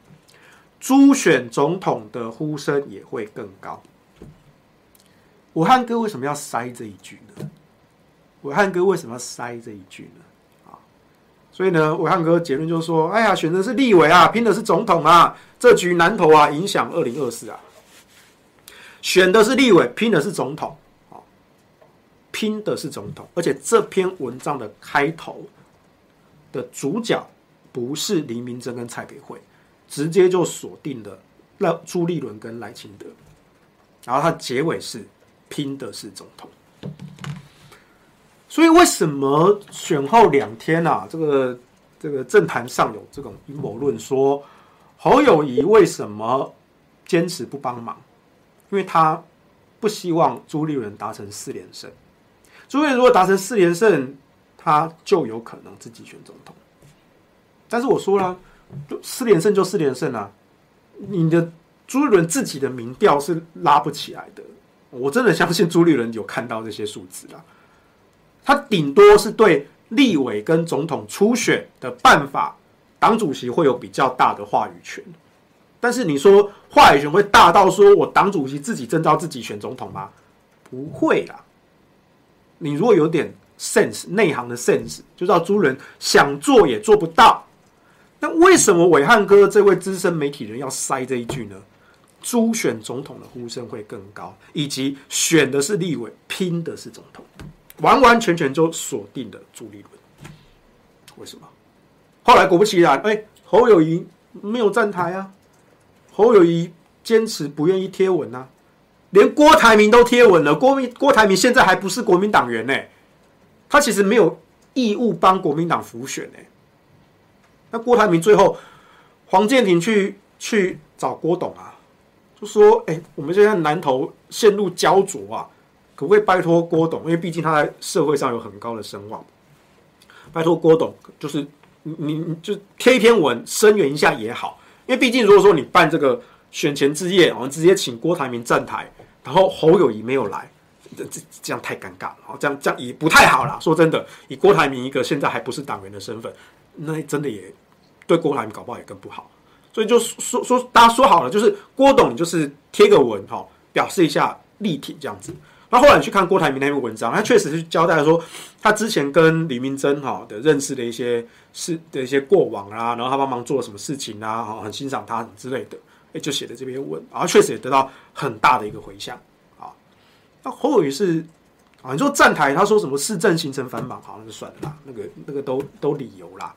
初选总统的呼声也会更高。暐瀚哥为什么要塞这一句呢？暐瀚哥为什么要塞这一句呢？啊，所以呢，暐瀚哥结论就是说，哎呀，选的是立委啊，拼的是总统啊，这局难投啊，影响二零二四啊。选的是立委，拼的是总统，拼的是总统，而且这篇文章的开头的主角不是林明溱跟蔡培慧，直接就锁定了赖朱立伦跟赖清德，然后他结尾是拼的是总统，所以为什么选后两天啊，这个这个政坛上有这种阴谋论说侯友谊为什么坚持不帮忙？因为他不希望朱立伦达成四连胜，朱立伦如果达成四连胜，他就有可能自己选总统。但是我说了，就四连胜就四连胜啊，你的朱立伦自己的民调是拉不起来的。我真的相信朱立伦有看到这些数字啊，他顶多是对立委跟总统初选的办法，党主席会有比较大的话语权。但是你说话语权会大到说我党主席自己征召自己选总统吗？不会啦。你如果有点 sense 内行的 sense，就知道朱人想做也做不到。那为什么伟汉哥这位资深媒体人要塞这一句呢？朱选总统的呼声会更高，以及选的是立委，拼的是总统，完完全全就锁定了朱立伦。为什么？后来果不其然，哎、侯友宜没有站台啊。侯友谊坚持不愿意贴文啊，连郭台铭都贴文了。郭明郭台铭现在还不是国民党员呢，他其实没有义务帮国民党辅选呢。那郭台铭最后，黄建庭去去找郭董啊，就说：“哎，我们现在南投陷入焦灼啊，可不可以拜托郭董？因为毕竟他在社会上有很高的声望，拜托郭董，就是你你就贴一篇文声援一下也好。”因为毕竟，如果说你办这个选前之夜，我们直接请郭台铭站台，然后侯友谊没有来，这这这样太尴尬了，这样这样也不太好啦。说真的，以郭台铭一个现在还不是党员的身份，那真的也对郭台铭搞不好也更不好。所以就说说大家说好了，就是郭董，就是贴个文哈，表示一下力挺这样子。那后来你去看郭台铭那篇文章，他确实是交代说，他之前跟李明珍哈的认识的一些事的一些过往啊，然后他帮忙做了什么事情啊，哈，很欣赏他之类的，哎，就写的这篇文，然后确实也得到很大的一个回响啊。那侯友宜是啊，你说站台，他说什么市政行程繁忙，好，那就算了啦，那个那个都都理由啦。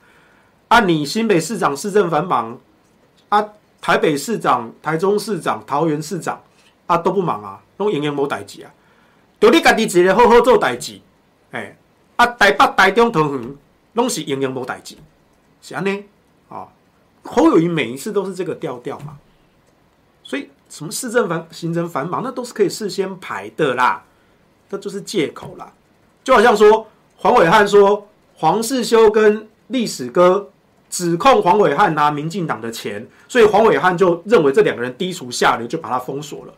啊，你新北市长市政繁忙，啊，台北市长、台中市长、桃园市长啊都不忙啊，都营营无代志啊。就你家己一个好好做代志，哎，啊，台北、台中、桃园，拢是营营无代志，是安尼啊。侯友宜每一次都是这个调调嘛，所以什么市政繁行政繁忙，那都是可以事先排的啦，这就是借口啦。就好像说黄伟汉说黄世修跟历史哥指控黄伟汉拿民进党的钱，所以黄伟汉就认为这两个人低俗下流，就把他封锁了。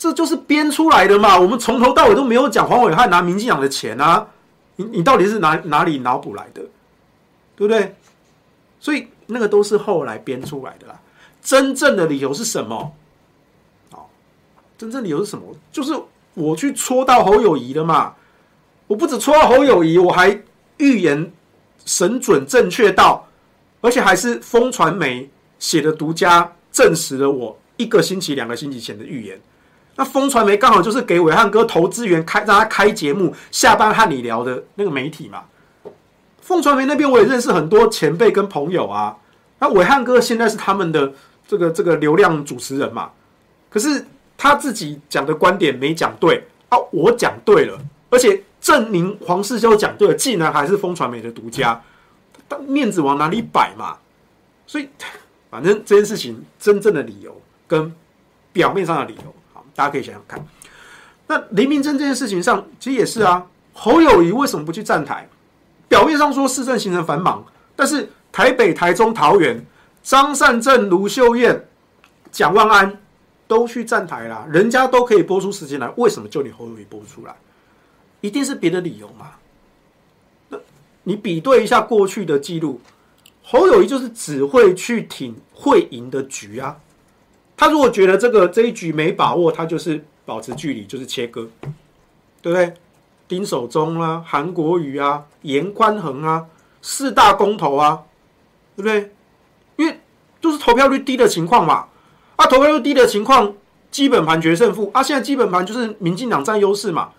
这就是编出来的嘛！我们从头到尾都没有讲黄伟汉拿民进党的钱啊！你你到底是哪哪里脑补来的，对不对？所以那个都是后来编出来的啦。真正的理由是什么？好，真正理由是什么？就是我去戳到侯友宜了嘛！我不止戳到侯友宜，我还预言神准正确到，而且还是风传媒写的独家证实了我一个星期、两个星期前的预言。那风传媒刚好就是给伟汉哥投资源开，让他开节目，下班和你聊的那个媒体嘛。风传媒那边我也认识很多前辈跟朋友啊。那伟汉哥现在是他们的这个这个流量主持人嘛。可是他自己讲的观点没讲对啊，我讲对了，而且证明黄世修讲对了，竟然还是风传媒的独家，面子往哪里摆嘛？所以反正这件事情真正的理由跟表面上的理由。大家可以想想看，那林明溱这件事情上，其实也是啊。侯友宜为什么不去站台？表面上说市政行程繁忙，但是台北、台中、桃园，张善政、卢秀燕、蒋万安都去站台啦，人家都可以播出时间来，为什么就你侯友宜播不出来？一定是别的理由嘛？那你比对一下过去的记录，侯友宜就是只会去挺会赢的局啊。他如果觉得这个这一局没把握，他就是保持距离，就是切割，对不对？丁守中啊，韩国瑜啊，严宽恒啊，四大公投啊，对不对？因为都是投票率低的情况嘛。啊，投票率低的情况，基本盘决胜负啊。现在基本盘就是民进党占优势嘛，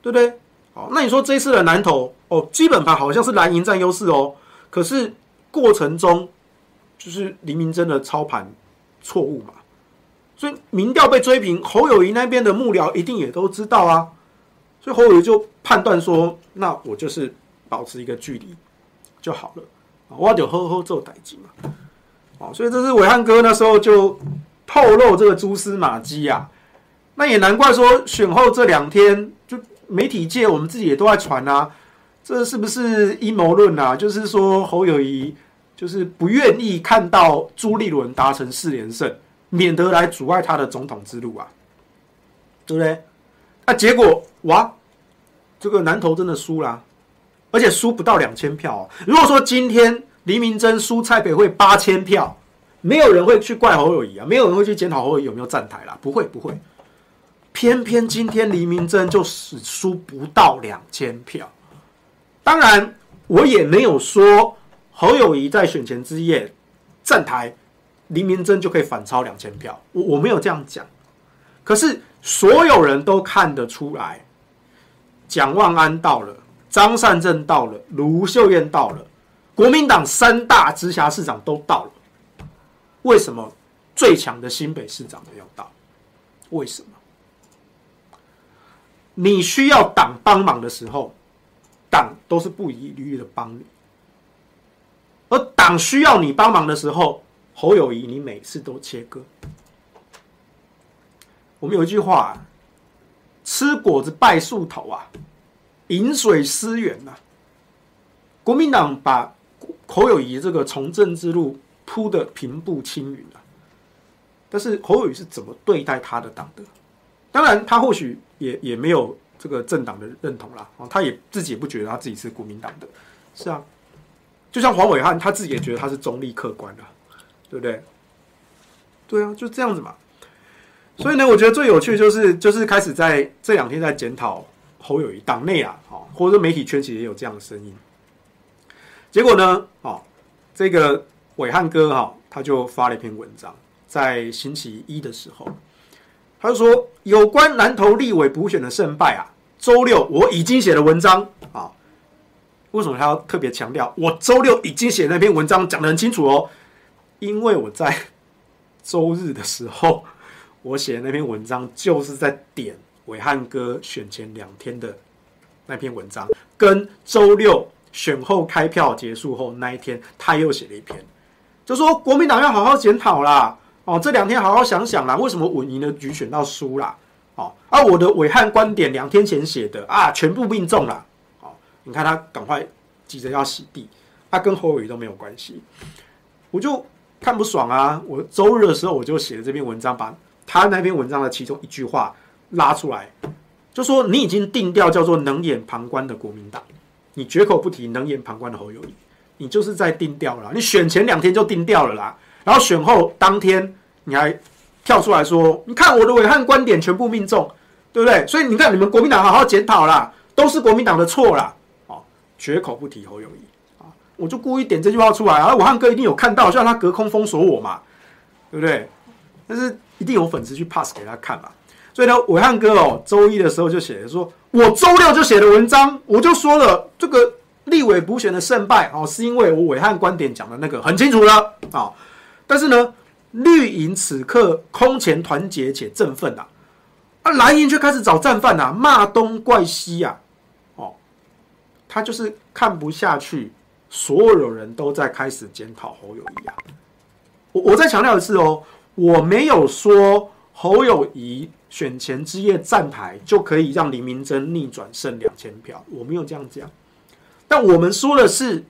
对不对？好，那你说这一次的南投哦，基本盘好像是蓝营占优势哦，可是过程中就是林明真的操盘错误嘛。所以民调被追平，侯友宜那边的幕僚一定也都知道啊，所以侯友宜就判断说，那我就是保持一个距离就好了，我就呵呵做代志嘛，啊，所以这是伟汉哥那时候就透露这个蛛丝马迹啊，那也难怪说选后这两天就媒体界我们自己也都在传啊，这是不是阴谋论啊？就是说侯友宜就是不愿意看到朱立伦达成四连胜，免得来阻碍他的总统之路啊，对不对？那结果哇，这个南投真的输了，而且输不到两千票。如果说今天黎明真输蔡北慧八千票，没有人会去怪侯友谊啊，没有人会去检讨侯友谊有没有站台啦，不会不会。偏偏今天黎明真就只输不到两千票，当然我也没有说侯友宜在选前之夜站台，黎明真就可以反超两千票，我我没有这样讲。可是所有人都看得出来，蒋万安到了，张善政到了，卢秀燕到了，国民党三大直辖市长都到了，为什么最强的新北市长没有到？为什么？你需要党帮忙的时候，党都是不遗余力的帮你；而党需要你帮忙的时候，侯友宜你每次都切割。我们有一句话：“吃果子拜树头啊，饮水思源呐。”国民党把侯友宜这个从政之路铺得平步青云啊，但是侯友宜是怎么对待他的党的？当然，他或许。也也没有这个政党的认同啦，他也自己也不觉得他自己是国民党的，是啊，就像黄伟汉他自己也觉得他是中立客观的，对不对？对啊，就这样子嘛。所以呢，我觉得最有趣的就是就是开始在这两天在检讨侯友谊党内啊，或者媒体圈其实也有这样的声音。结果呢，哦，这个伟汉哥哈，他就发了一篇文章，在星期一的时候。他就说：“有关南投立委补选的胜败啊，周六我已经写了文章。为什么他要特别强调？我周六已经写那篇文章讲得很清楚哦，因为我在周日的时候，我写的那篇文章就是在点伟汉哥选前两天的那篇文章，跟周六选后开票结束后那一天，他又写了一篇，就说国民党要好好检讨啦。”哦，这两天好好想想啦，为什么稳赢的局选到输啦？哦，啊，我的伟汉观点两天前写的啊，全部命中了。你看他赶快急着要洗地，他、啊、跟侯友宜都没有关系，我就看不爽啊！我周日的时候我就写了这篇文章，把他那篇文章的其中一句话拉出来，就说你已经定调叫做冷眼旁观的国民党，你绝口不提冷眼旁观的侯友宜，你就是在定调了，你选前两天就定调了啦。然后选后当天，你还跳出来说：“你看我的伟汉观点全部命中，对不对？”所以你看，你们国民党好好检讨啦，都是国民党的错啦。绝口不提侯友谊啊！我就故意点这句话出来啊！暐瀚哥一定有看到，就让他隔空封锁我嘛，对不对？但是一定有粉丝去 pass 给他看嘛。所以呢，暐瀚哥哦，周一的时候就写了说：“我周六就写的文章，我就说了这个立委补选的胜败哦，是因为我伟汉观点讲的那个很清楚了啊。”但是呢，绿营此刻空前团结且振奋呐，啊，蓝营却开始找战犯呐，骂东怪西呀，他就是看不下去，所有人都在开始检讨侯友谊啊。我我再强调一次哦，我没有说侯友谊选前之夜站台就可以让李明珍逆转胜两千票，我没有这样讲。但我们说的是，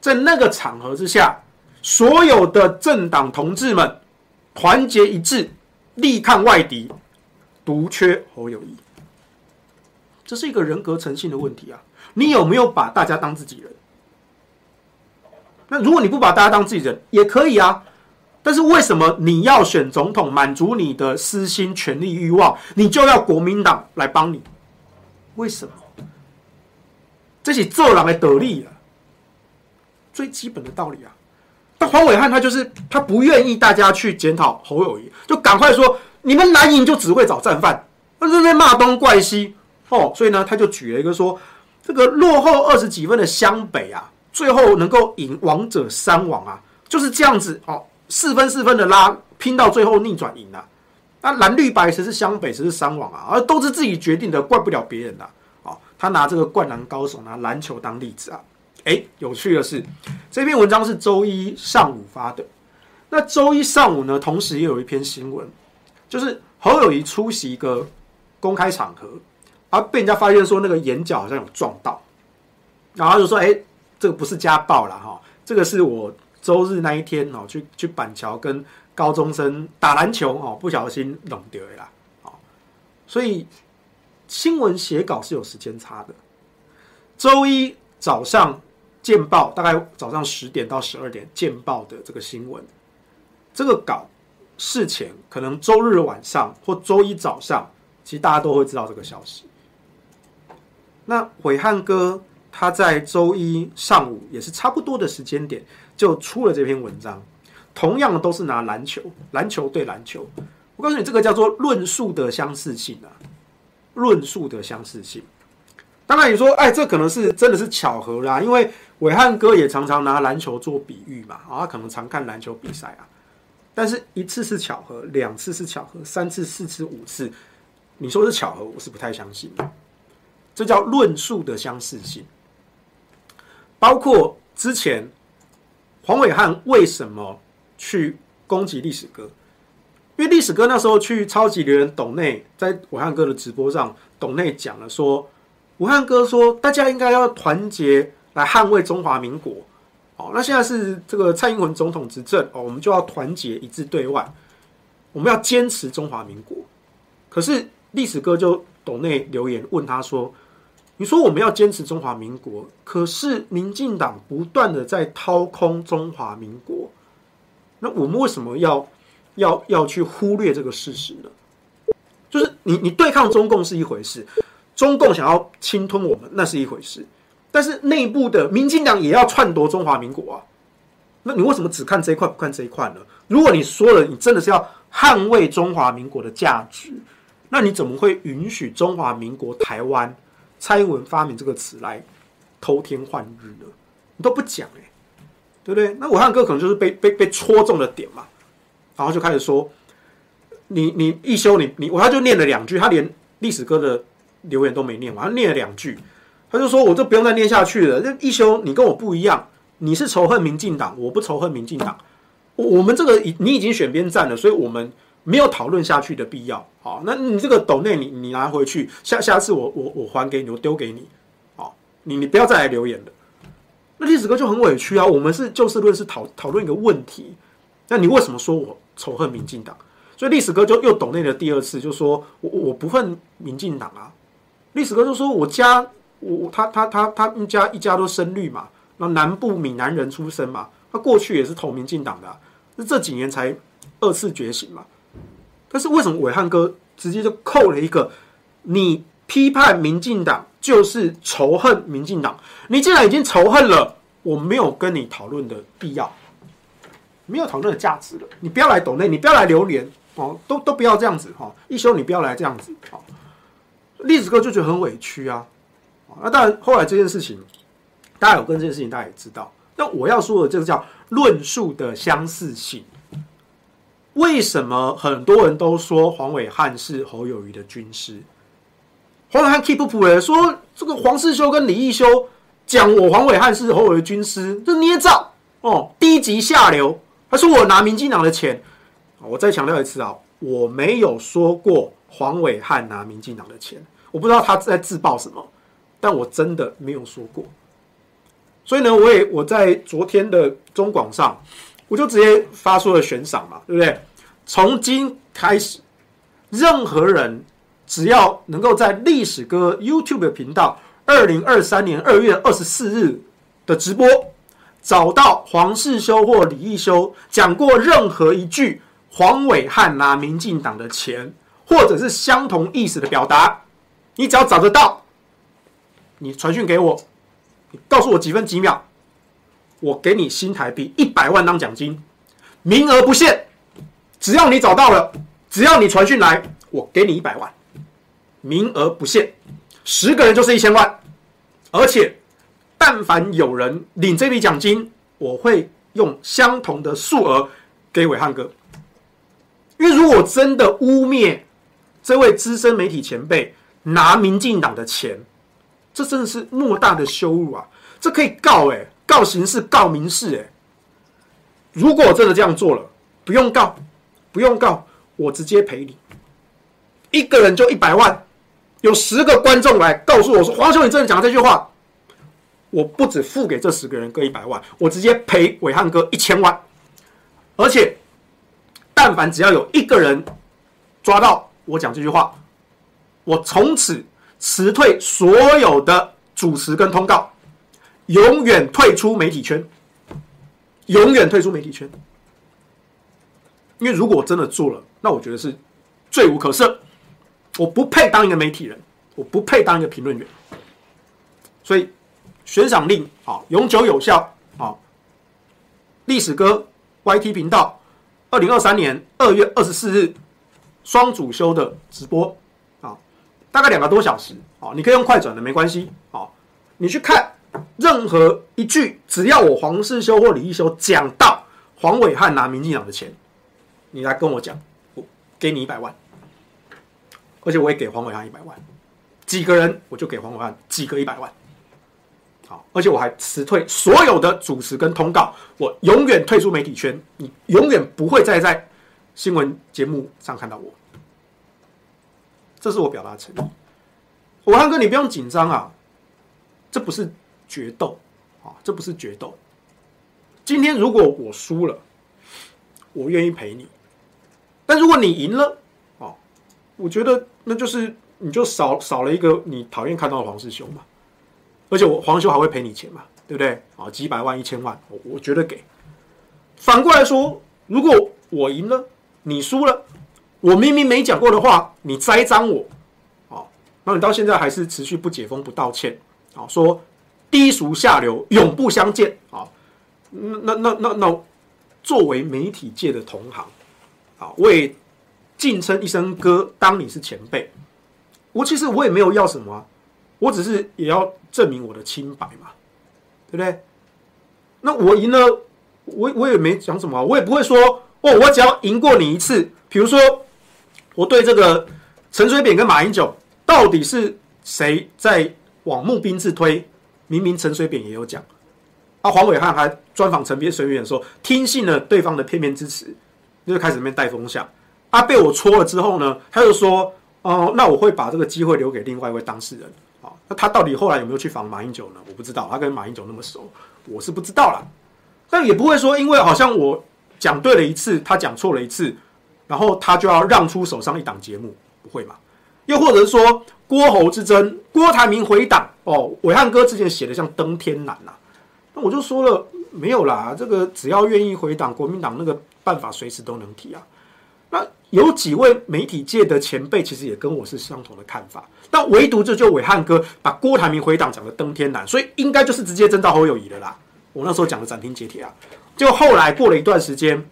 在那个场合之下。所有的政党同志们团结一致，力抗外敌，独缺侯友谊。这是一个人格诚信的问题啊！你有没有把大家当自己人？那如果你不把大家当自己人，也可以啊。但是为什么你要选总统，满足你的私心、权力欲望，你就要国民党来帮你？为什么？这是做人的得利啊，最基本的道理啊。那黄伟汉他就是他不愿意大家去检讨侯友谊，就赶快说你们蓝营就只会找战犯，那这边骂东怪西哦，所以呢他就举了一个说，这个落后二十几分的湘北啊，最后能够赢王者三王啊，就是这样子哦，四分四分的拉拼到最后逆转赢了，那蓝绿白谁是湘北谁是三王啊，而都是自己决定的，怪不了别人的哦，他拿这个灌篮高手拿篮球当例子啊。哎，有趣的是，这篇文章是周一上午发的。那周一上午呢，同时也有一篇新闻，就是侯友谊出席一个公开场合，啊，被人家发现说那个眼角好像有撞到，然后就说：“哎，这个不是家暴了哈，这个是我周日那一天哦，去去板桥跟高中生打篮球哦，不小心弄丢了。”所以新闻写稿是有时间差的。周一早上见报，大概早上十点到十二点见报的这个新闻，这个稿事前可能周日晚上或周一早上，其实大家都会知道这个消息。那伟汉哥他在周一上午也是差不多的时间点就出了这篇文章，同样都是拿篮球，篮球对篮球。我告诉你，这个叫做论述的相似性啊，论述的相似性。当然，你说，哎，这可能是真的是巧合啦，因为伟汉哥也常常拿篮球做比喻嘛，啊，他可能常看篮球比赛啊。但是一次是巧合，两次是巧合，三次、四次、五次，你说是巧合，我是不太相信的。这叫论述的相似性。包括之前黄伟汉为什么去攻击历史哥？因为历史哥那时候去超级留言董内，在武汉哥的直播上董内讲了说，武汉哥说大家应该要团结来捍卫中华民国。哦，那现在是这个蔡英文总统执政哦，我们就要团结一致对外，我们要坚持中华民国。可是历史哥就董内留言问他说，你说我们要坚持中华民国，可是民进党不断的在掏空中华民国，那我们为什么要？要要去忽略这个事实呢？就是你你对抗中共是一回事，中共想要侵吞我们那是一回事，但是内部的民进党也要篡夺中华民国啊，那你为什么只看这一块不看这一块呢？如果你说了你真的是要捍卫中华民国的价值，那你怎么会允许中华民国台湾蔡英文发明这个词来偷天换日呢？你都不讲哎、欸，对不对？那暐瀚哥可能就是被被被戳中了点嘛。然后就开始说，你你一休你你我他就念了两句，他连历史哥的留言都没念完，他念了两句，他就说我就不用再念下去了。这一休你跟我不一样，你是仇恨民进党，我不仇恨民进党，我们这个已你已经选边站了，所以我们没有讨论下去的必要。好，那你这个斗内你你拿回去，下下次我我我还给你，我丢给你，好，你你不要再来留言了。那历史哥就很委屈啊，我们是就事论事讨讨论一个问题，那你为什么说我？仇恨民进党，所以历史哥就又抖内了第二次，就说我我不恨民进党啊。历史哥就说我家我他他他他们家一家都深绿嘛，那南部闽南人出身嘛，他过去也是投民进党的，那这几年才二次觉醒嘛。但是为什么伟汉哥直接就扣了一个你批判民进党就是仇恨民进党？你既然已经仇恨了，我没有跟你讨论的必要。没有讨论的价值了，你不要来抖内，你不要来留言哦，都都不要这样子哈。一休你不要来这样子，好，历史哥就觉得很委屈啊。那当然，后来这件事情，大家有跟这件事情，大家也知道。那我要说的这个叫论述的相似性。为什么很多人都说黄伟汉是侯友宜的军师？黄伟汉 keep 不住说这个黄世修跟李义修讲我黄伟汉是侯友宜军师，这捏造哦，低级下流。他说：“我拿民进党的钱，我再强调一次啊，我没有说过黄伟汉拿民进党的钱，我不知道他在自爆什么，但我真的没有说过。所以呢，我也我在昨天的中广上，我就直接发出了悬赏嘛，对不对？从今开始，任何人只要能够在历史哥 YouTube 频道，二零二三年二月二十四日的直播。”找到黄世修或李义修讲过任何一句黄伟汉拿民进党的钱，或者是相同意思的表达，你只要找得到，你传讯给我，你告诉我几分几秒，我给你新台币一百万当奖金，名额不限，只要你找到了，只要你传讯来，我给你一百万，名额不限，十个人就是一千万，而且。但凡有人领这笔奖金，我会用相同的数额给暐瀚哥。因为如果真的污蔑这位资深媒体前辈拿民进党的钱，这真的是莫大的羞辱啊！这可以告哎，告刑事，告民事哎。如果我真的这样做了，不用告，不用告，我直接赔你，一个人就一百万，有十个观众来告诉我说黄修你真的讲这句话，我不止付给这十个人各一百万，我直接赔伟汉哥一千万，而且但凡只要有一个人抓到我讲这句话，我从此辞退所有的主持跟通告，永远退出媒体圈，永远退出媒体圈。因为如果我真的做了，那我觉得是罪无可赦，我不配当一个媒体人，我不配当一个评论员。所以悬赏令啊，永久有效啊。历史哥 YT 频道，二零二三年二月二十四日双主修的直播啊，大概两个多小时啊，你可以用快转的没关系啊，你去看任何一句，只要我黄世修或李义修讲到黄伟汉拿民进党的钱。你来跟我讲，我给你一百万，而且我也给黄伟汉一百万，几个人我就给黄伟汉几个一百万，好，而且我还辞退所有的主持跟通告，我永远退出媒体圈，你永远不会再在新闻节目上看到我，这是我表达诚意。伟汉哥，你不用紧张啊，这不是决斗啊，这不是决斗。今天如果我输了，我愿意陪你。但如果你赢了，哦，我觉得那就是你就少少了一个你讨厌看到的黄师兄嘛，而且我黄兄还会赔你钱嘛，对不对？啊，几百万、一千万，我我觉得给。反过来说，如果我赢了，你输了，我明明没讲过的话，你栽赃我，啊，那你到现在还是持续不解封、不道歉，啊，说低俗下流，永不相见，啊，那那那那那，作为媒体界的同行。啊，我也敬称一声哥，当你是前辈。我其实我也没有要什么，我只是也要证明我的清白嘛，对不对？那我赢了，我我也没讲什么，我也不会说哦，我只要赢过你一次。比如说，我对这个陈水扁跟马英九到底是谁在往募兵制推？明明陈水扁也有讲，啊，黄伟汉还专访陈水扁说，听信了对方的片面之词。就开始那边带风向，啊，被我戳了之后呢，他就说，哦，那我会把这个机会留给另外一位当事人，啊，那他到底后来有没有去访马英九呢？我不知道，他跟马英九那么熟，我是不知道啦。但也不会说，因为好像我讲对了一次，他讲错了一次，然后他就要让出手上一档节目，不会嘛？又或者是说郭侯之争，郭台铭回档，哦，伟汉哥之前写的像登天难呐，那我就说了。没有啦，这个只要愿意回党，国民党那个办法随时都能提啊。那有几位媒体界的前辈，其实也跟我是相同的看法。但唯独这就伟汉哥把郭台铭回党讲的登天难，所以应该就是直接征召侯友宜的啦。我那时候讲的斩钉截铁啊，就后来过了一段时间，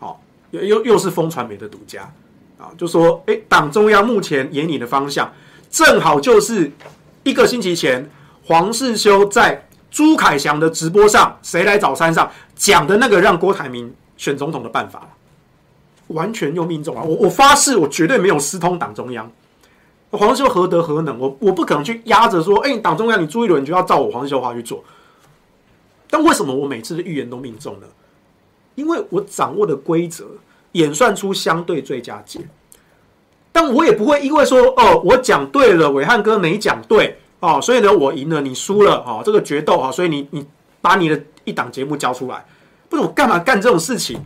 好，又又又是风传媒的独家啊，就说哎，党中央目前研拟的方向，正好就是一个星期前黄世修在。朱凯翔的直播上，谁来找山上讲的那个让郭台铭选总统的办法，完全又命中了。我我发誓，我绝对没有私通党中央。黄世修何德何能？我我不可能去压着说，哎，党中央你朱一伦就要照我黄世修话去做。但为什么我每次的预言都命中呢？因为我掌握的规则演算出相对最佳解。但我也不会因为说，哦，我讲对了，伟汉哥没讲对。哦，所以呢，我赢了，你输了，哦，这个决斗啊，所以你你把你的一档节目交出来，不是我干嘛干这种事情，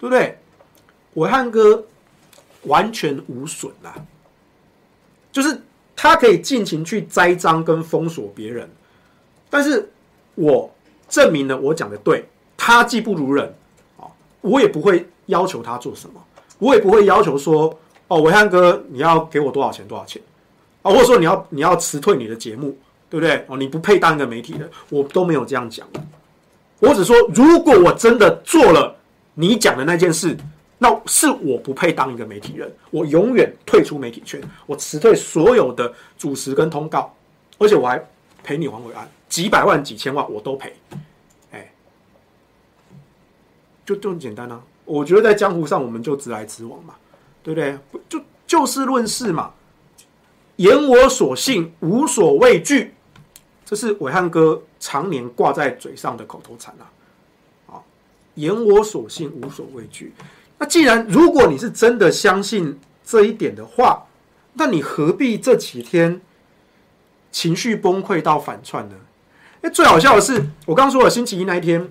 对不对？伟汉哥完全无损啊，就是他可以尽情去栽赃跟封锁别人，但是我证明了我讲的对，他技不如人，哦，我也不会要求他做什么，我也不会要求说，哦，伟汉哥你要给我多少钱多少钱。啊，或者说你要你要辞退你的节目，对不对？哦，你不配当一个媒体的，我都没有这样讲。我只说，如果我真的做了你讲的那件事，那是我不配当一个媒体人，我永远退出媒体圈，我辞退所有的主持跟通告，而且我还赔你黄伟安几百万几千万我都赔。哎，就这么简单啊！我觉得在江湖上我们就直来直往嘛，对不对？就就事论事嘛。言我所信，无所畏惧，这是暐瀚哥常年挂在嘴上的口头禅啊！啊，言我所信，无所畏惧。那既然如果你是真的相信这一点的话，那你何必这几天情绪崩溃到反串呢？哎，最好笑的是，我刚说了星期一那一天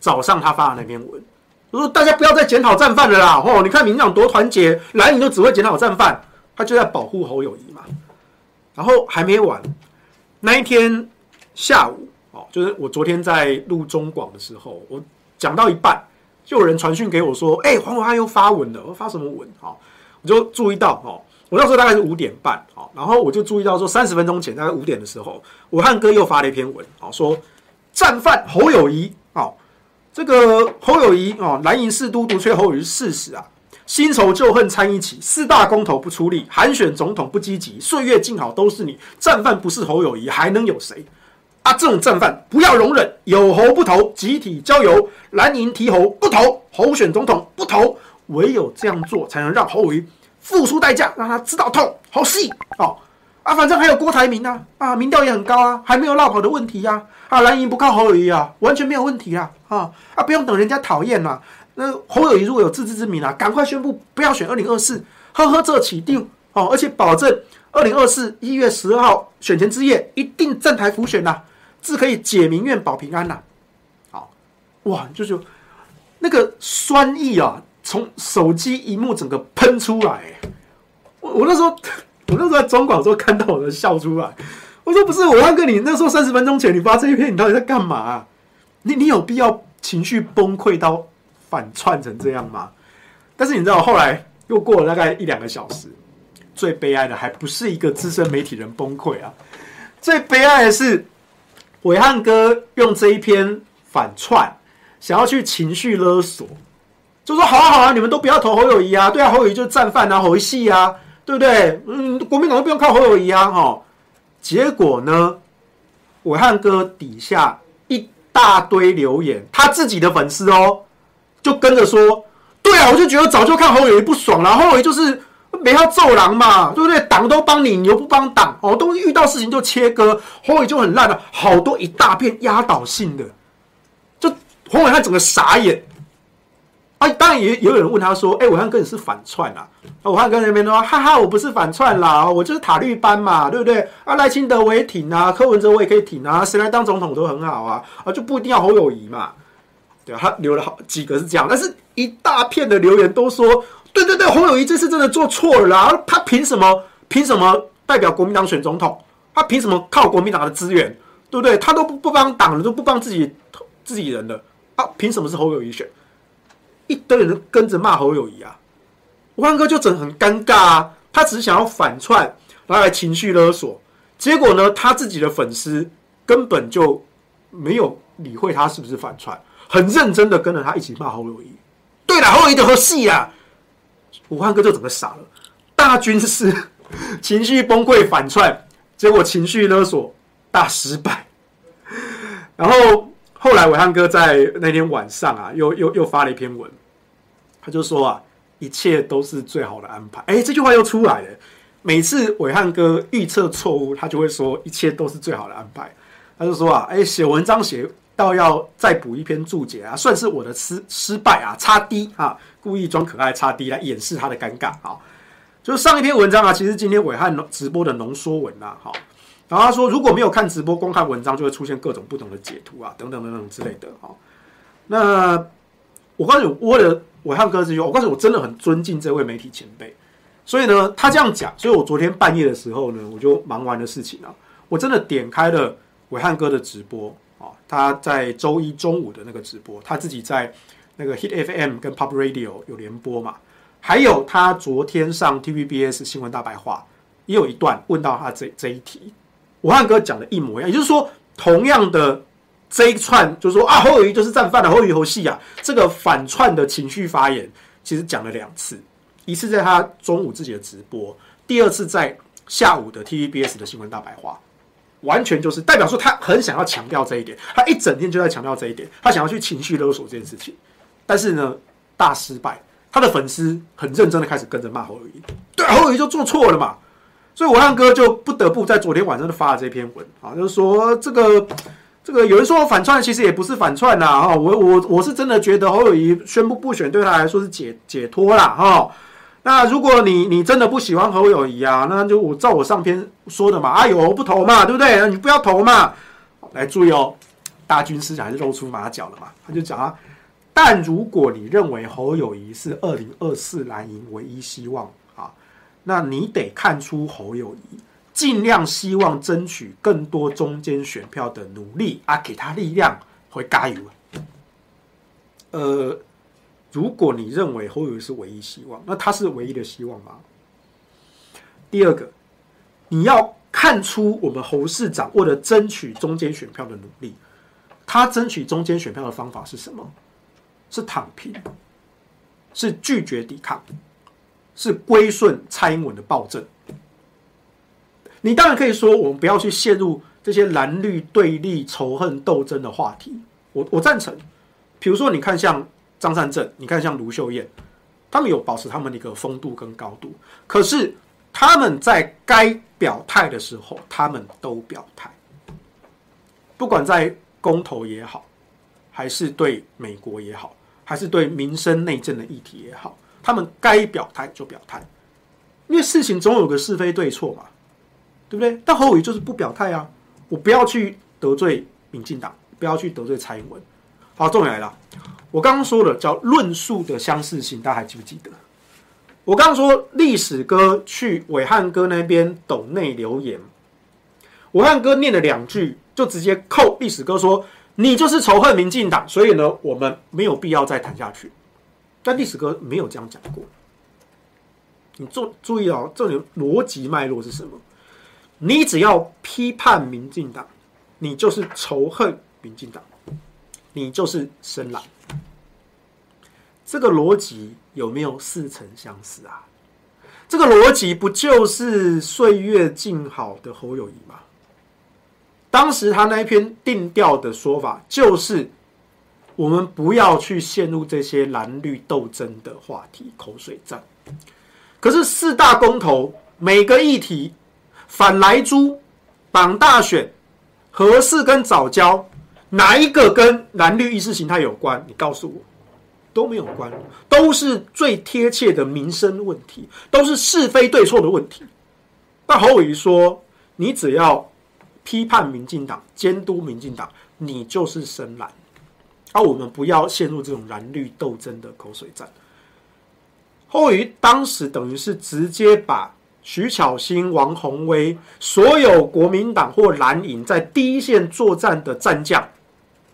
早上他发的那篇文，我说大家不要再检讨战犯了啦！哦，你看民进党多团结，蓝营都只会检讨战犯，他就在保护侯友宜嘛。然后还没完，那一天下午哦，就是我昨天在录中广的时候，我讲到一半，就有人传讯给我说：“哎，黄暐瀚又发文了，我发什么文？”好，我就注意到哦。我那时候大概是五点半，好，然后我就注意到说，三十分钟前大概五点的时候，武汉哥又发了一篇文，好，说战犯侯友宜，哦，这个侯友谊哦，蓝营四都独缺侯友宜事实啊，新仇旧恨掺一起，四大公投不出力，韩选总统不积极，岁月静好都是你，战犯不是侯友谊还能有谁啊？这种战犯不要容忍，有侯不投，集体郊游，蓝营提侯不投，侯选总统不投，唯有这样做才能让侯友宜。付出代价，让他知道痛，好戏哦啊！反正还有郭台铭呢啊，啊，民调也很高啊，还没有落跑的问题呀啊！蓝营不靠侯友谊啊，完全没有问题啊啊啊！不用等人家讨厌了，那侯友谊如果有自知之明啊，赶快宣布不要选二零二四，呵呵，这起定哦，而且保证二零二四一月十二号选前之夜一定站台辅选呐，自可以解民怨保平安呐。好哇，就是那个酸意啊。从手机荧幕整个喷出来，我我那时候我那时候在中广的时候看到我都笑出来。我说不是，我要跟你那时候三十分钟前你发这一篇，你到底在干嘛？你你有必要情绪崩溃到反串成这样吗？但是你知道后来又过了大概一两个小时，最悲哀的还不是一个资深媒体人崩溃啊，最悲哀的是伟汉哥用这一篇反串，想要去情绪勒索。就说好啊好啊，你们都不要投侯友宜啊！对啊，侯友宜就是战犯啊，侯戏啊，对不对？嗯，国民党都不用靠侯友宜啊！哈，结果呢，暐瀚哥底下一大堆留言，他自己的粉丝哦，就跟着说，对啊，我就觉得早就看侯友宜不爽了，侯友宜就是没他揍狼嘛，对不对？党都帮你，你又不帮党哦，都遇到事情就切割，侯友宜就很烂了，好多一大片压倒性的，就侯友宜他整个傻眼。啊，当然也也有人问他说：“哎、欸，暐瀚哥你是反串啊？”暐瀚哥那边说：“哈哈，我不是反串啦，我就是塔绿班嘛，对不对？啊，赖清德我也挺啊，柯文哲我也可以挺啊，谁来当总统都很好啊，啊，就不一定要侯友谊嘛。”对啊，他留了好几个是这样，但是一大片的留言都说：“对对对，侯友谊这次真的做错了啦，他凭什么？凭什么代表国民党选总统？他凭什么靠国民党的资源？对不对？他都不不帮党了，都不帮自己自己人的啊？凭什么是侯友谊选？”一堆人跟着骂侯友宜啊，暐瀚哥就整很尴尬啊，他只是想要反串，然后来情绪勒索，结果呢，他自己的粉丝根本就没有理会他是不是反串，很认真的跟着他一起骂侯友宜。对了，侯友宜的和戏啊，暐瀚哥就整个傻了，大军师情绪崩溃反串，结果情绪勒索大失败，然后。后来暐瀚哥在那天晚上啊，又又又发了一篇文，他就说啊，一切都是最好的安排。哎，这句话又出来了。每次暐瀚哥预测错误，他就会说一切都是最好的安排。他就说啊，哎，写文章写到要再补一篇注解啊，算是我的失失败啊，擦 D 啊，故意装可爱擦 D 来掩饰他的尴尬啊。就上一篇文章啊，其实今天暐瀚直播的浓缩文啊，好。然后他说，如果没有看直播，光看文章就会出现各种不同的解读啊，等等等等之类的。哈，那我告诉你，我的暐瀚哥这句话，我告诉，我真的很尊敬这位媒体前辈。所以呢，他这样讲，所以我昨天半夜的时候呢，我就忙完的事情啊，我真的点开了伟汉哥的直播啊，他在周一中午的那个直播，他自己在那个 Hit FM 跟 Pop Radio 有联播嘛，还有他昨天上 TVBS 新闻大白话也有一段问到他这这一题。武汉哥讲的一模一样，也就是说，同样的这一串，就是说啊，侯友宜就是战犯的侯友宜侯戏啊，这个反串的情绪发言，其实讲了两次，一次在他中午自己的直播，第二次在下午的 TVBS 的新闻大白话，完全就是代表说他很想要强调这一点，他一整天就在强调这一点，他想要去情绪勒索这件事情，但是呢，大失败，他的粉丝很认真的开始跟着骂侯友宜，对，侯友宜就做错了嘛。所以暐瀚哥就不得不在昨天晚上就发了这篇文啊，就是说这个这个有人说反串，其实也不是反串呐啊，我我我是真的觉得侯友宜宣布不选对他来说是解解脱啦哈。那如果你你真的不喜欢侯友宜啊，那就我照我上篇说的嘛，啊有不投嘛，对不对？你不要投嘛。来注意哦，大军师还是露出马脚了嘛，他就讲啊，但如果你认为侯友宜是二零二四蓝营唯一希望，那你得看出侯友宜尽量希望争取更多中间选票的努力啊，给他力量，会加油。呃。如果你认为侯友宜是唯一希望，那他是唯一的希望吗？第二个，你要看出我们侯市长为了争取中间选票的努力，他争取中间选票的方法是什么？是躺平，是拒绝抵抗，是归顺蔡英文的暴政。你当然可以说，我们不要去陷入这些蓝绿对立、仇恨斗争的话题。我我赞成。比如说，你看像。张善政，你看像卢秀燕，他们有保持他们的一个风度跟高度，可是他们在该表态的时候，他们都表态，不管在公投也好，还是对美国也好，还是对民生内政的议题也好，他们该表态就表态，因为事情总有个是非对错嘛，对不对？但侯友就是不表态啊，我不要去得罪民进党，不要去得罪蔡英文。好，重点来了。我刚刚说了叫论述的相似性，大家还记不记得？我刚刚说历史哥去伟汉哥那边抖内留言，暐瀚哥念了两句，就直接扣历史哥说你就是仇恨民进党，所以呢，我们没有必要再谈下去。但历史哥没有这样讲过。你注注意哦，这里逻辑脉络是什么？你只要批判民进党，你就是仇恨民进党。你就是深蓝，这个逻辑有没有似曾相识啊？这个逻辑不就是岁月静好的侯友宜吗？当时他那一篇定调的说法就是，我们不要去陷入这些蓝绿斗争的话题口水战。可是四大公投每个议题，反莱猪、绑大选、核四跟藻礁。哪一个跟蓝绿意识形态有关？你告诉我，都没有关，都是最贴切的民生问题，都是是非对错的问题。那侯友宜说，你只要批判民进党、监督民进党，你就是深蓝。而我们不要陷入这种蓝绿斗争的口水战。后于当时等于是直接把徐巧芯、王宏威所有国民党或蓝营在第一线作战的战将。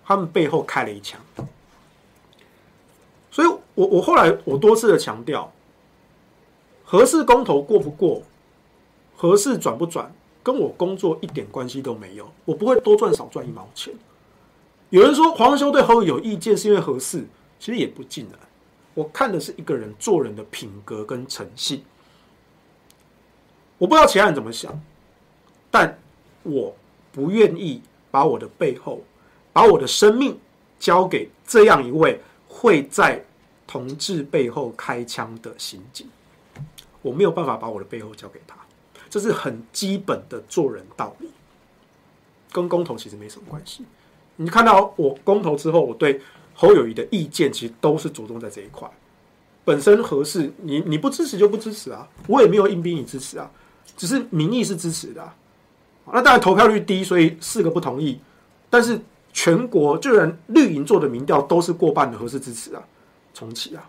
他们背后开了一枪，所以我我后来我多次的强调，核四公投过不过，核四转不转，跟我工作一点关系都没有，我不会多赚少赚一毛钱。有人说黄兄对侯有意见是因为合适，其实也不尽然，我看的是一个人做人的品格跟诚信。我不知道其他人怎么想，但我不愿意把我的背后。把我的生命交给这样一位会在同志背后开枪的刑警，我没有办法把我的背后交给他，这是很基本的做人道理，跟公投其实没什么关系。你看到我公投之后，我对侯友宜的意见其实都是着重在这一块，本身合适，你你不支持就不支持啊，我也没有硬逼你支持啊，只是民意是支持的啊，那当然投票率低，所以四个不同意，但是。全国就连绿营做的民调都是过半的合适支持啊，重启啊，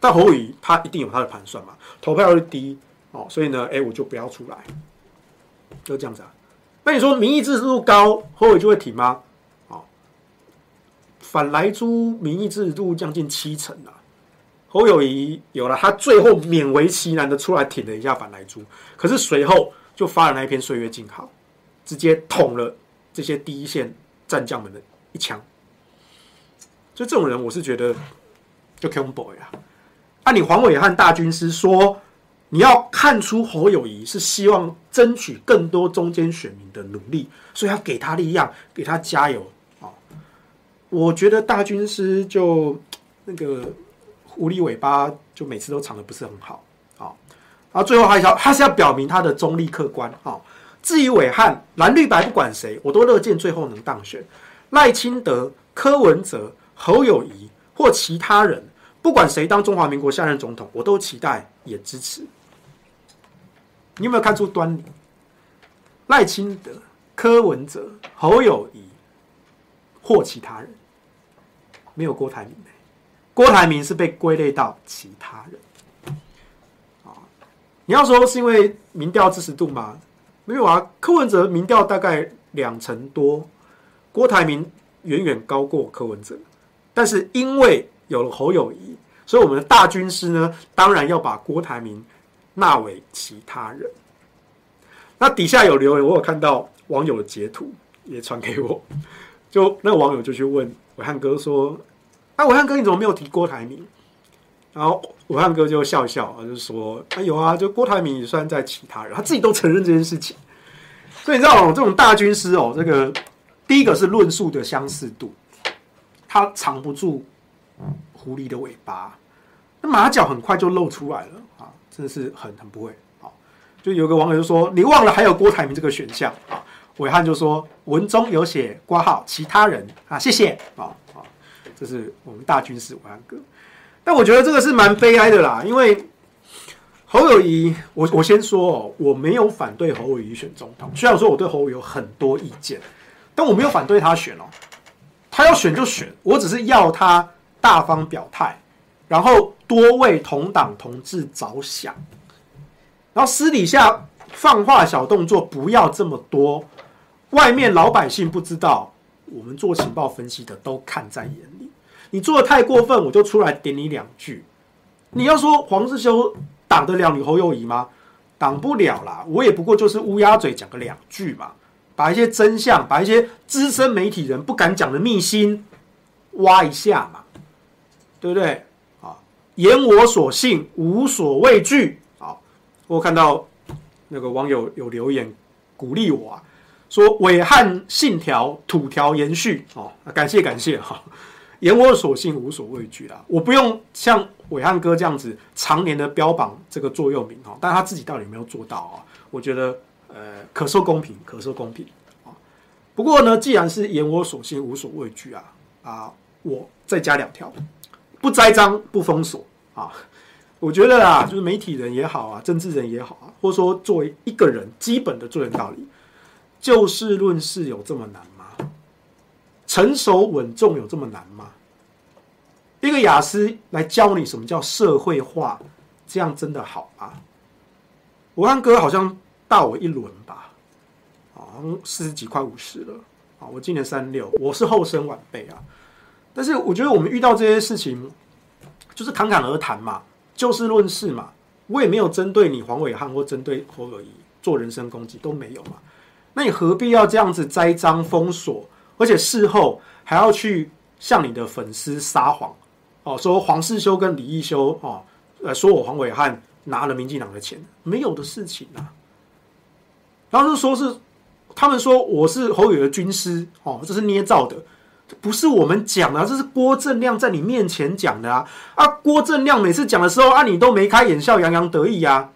但侯友宜他一定有他的盘算嘛，投票率低哦，所以呢，哎，我就不要出来，就这样子啊。那你说民意支持度高，侯友就会挺吗？反莱猪民意支持度将近七成啊，侯友宜有了，他最后勉为其难的出来挺了一下反莱猪，可是随后就发了那一篇岁月静好，直接捅了这些第一线。战将们的一枪，就这种人，我是觉得就 King Boy 啊。按你黄伟汉大军师说，你要看出侯友谊是希望争取更多中间选民的努力，所以要给他力量，给他加油。我觉得大军师就 那个狐狸尾巴，就每次都藏的不是很好啊。然后最后还要他是要表明他的中立客观啊。至于伟汉蓝绿白不管谁，我都乐见最后能当选。赖清德、柯文哲、侯友谊或其他人，不管谁当中华民国下任总统，我都期待也支持。你有没有看出端倪？赖清德、柯文哲、侯友谊或其他人，没有郭台铭。郭台铭是被归类到其他人。啊，你要说是因为民调支持度吗？没有啊，柯文哲民调大概两成多，郭台铭远远高过柯文哲。但是因为有了侯友宜，所以我们的大军师呢，当然要把郭台铭纳为其他人。那底下有留言，我有看到网友的截图也传给我，就那个网友就去问伟汉哥说：“啊，伟汉哥你怎么没有提郭台铭？”然后伟汉哥就笑笑啊，就说：“啊有啊，就郭台铭也算在其他人，他自己都承认这件事情。”所以你知道这种大军师哦，这个第一个是论述的相似度，他藏不住狐狸的尾巴，那马脚很快就露出来了啊，真的是很很不会。就有个网友就说：“你忘了还有郭台铭这个选项啊？”伟汉就说：“文中有写括号其他人啊，谢谢啊啊，这是我们大军师暐瀚哥。但我觉得这个是蛮悲哀的啦，因为侯友宜，我我先说哦，我没有反对侯友宜选总统，虽然说我对侯友宜有很多意见，但我没有反对他选哦，他要选就选，我只是要他大方表态，然后多为同党同志着想。”然后私底下放话小动作不要这么多，外面老百姓不知道，我们做情报分析的都看在眼里。你做的太过分，我就出来点你两句。你要说黄世修挡得了你侯友宜吗？挡不了啦，我也不过就是乌鸦嘴讲个两句嘛，把一些真相，把一些资深媒体人不敢讲的秘辛挖一下嘛，对不对？啊，言我所信，无所畏惧。啊我看到那个网友有留言鼓励我啊，说暐瀚信条土条延续哦，感谢感谢哈，言我所信无所畏惧啊，我不用像伟汉哥这样子常年的标榜这个座右铭哈，但他自己到底有没有做到啊？我觉得呃可受公平，可受公平啊。不过呢，既然是言我所信无所畏惧啊啊，我再加两条，不栽赃不封锁啊。我觉得啊，就是媒体人也好啊，政治人也好啊，或者说作为一个人基本的做人道理，就事论事有这么难吗？成熟稳重有这么难吗？一个雅思来教你什么叫社会化，这样真的好吗？暐瀚哥好像大我一轮吧，好像四十几快五十了啊！我今年三六，我是后生晚辈啊。但是我觉得我们遇到这些事情，就是侃侃而谈嘛。就事论事嘛，我也没有针对你黄伟汉或针对侯友宜做人身攻击，都没有嘛。那你何必要这样子栽赃封锁，而且事后还要去向你的粉丝撒谎哦，说黄世修跟李义修哦，呃，说我黄伟汉拿了民进党的钱，没有的事情啊。然后就说是他们说我是侯友的军师哦，这是捏造的。不是我们讲的，这是郭正亮在你面前讲的啊！啊，郭正亮每次讲的时候啊，你都眉开眼笑，洋洋得意啊！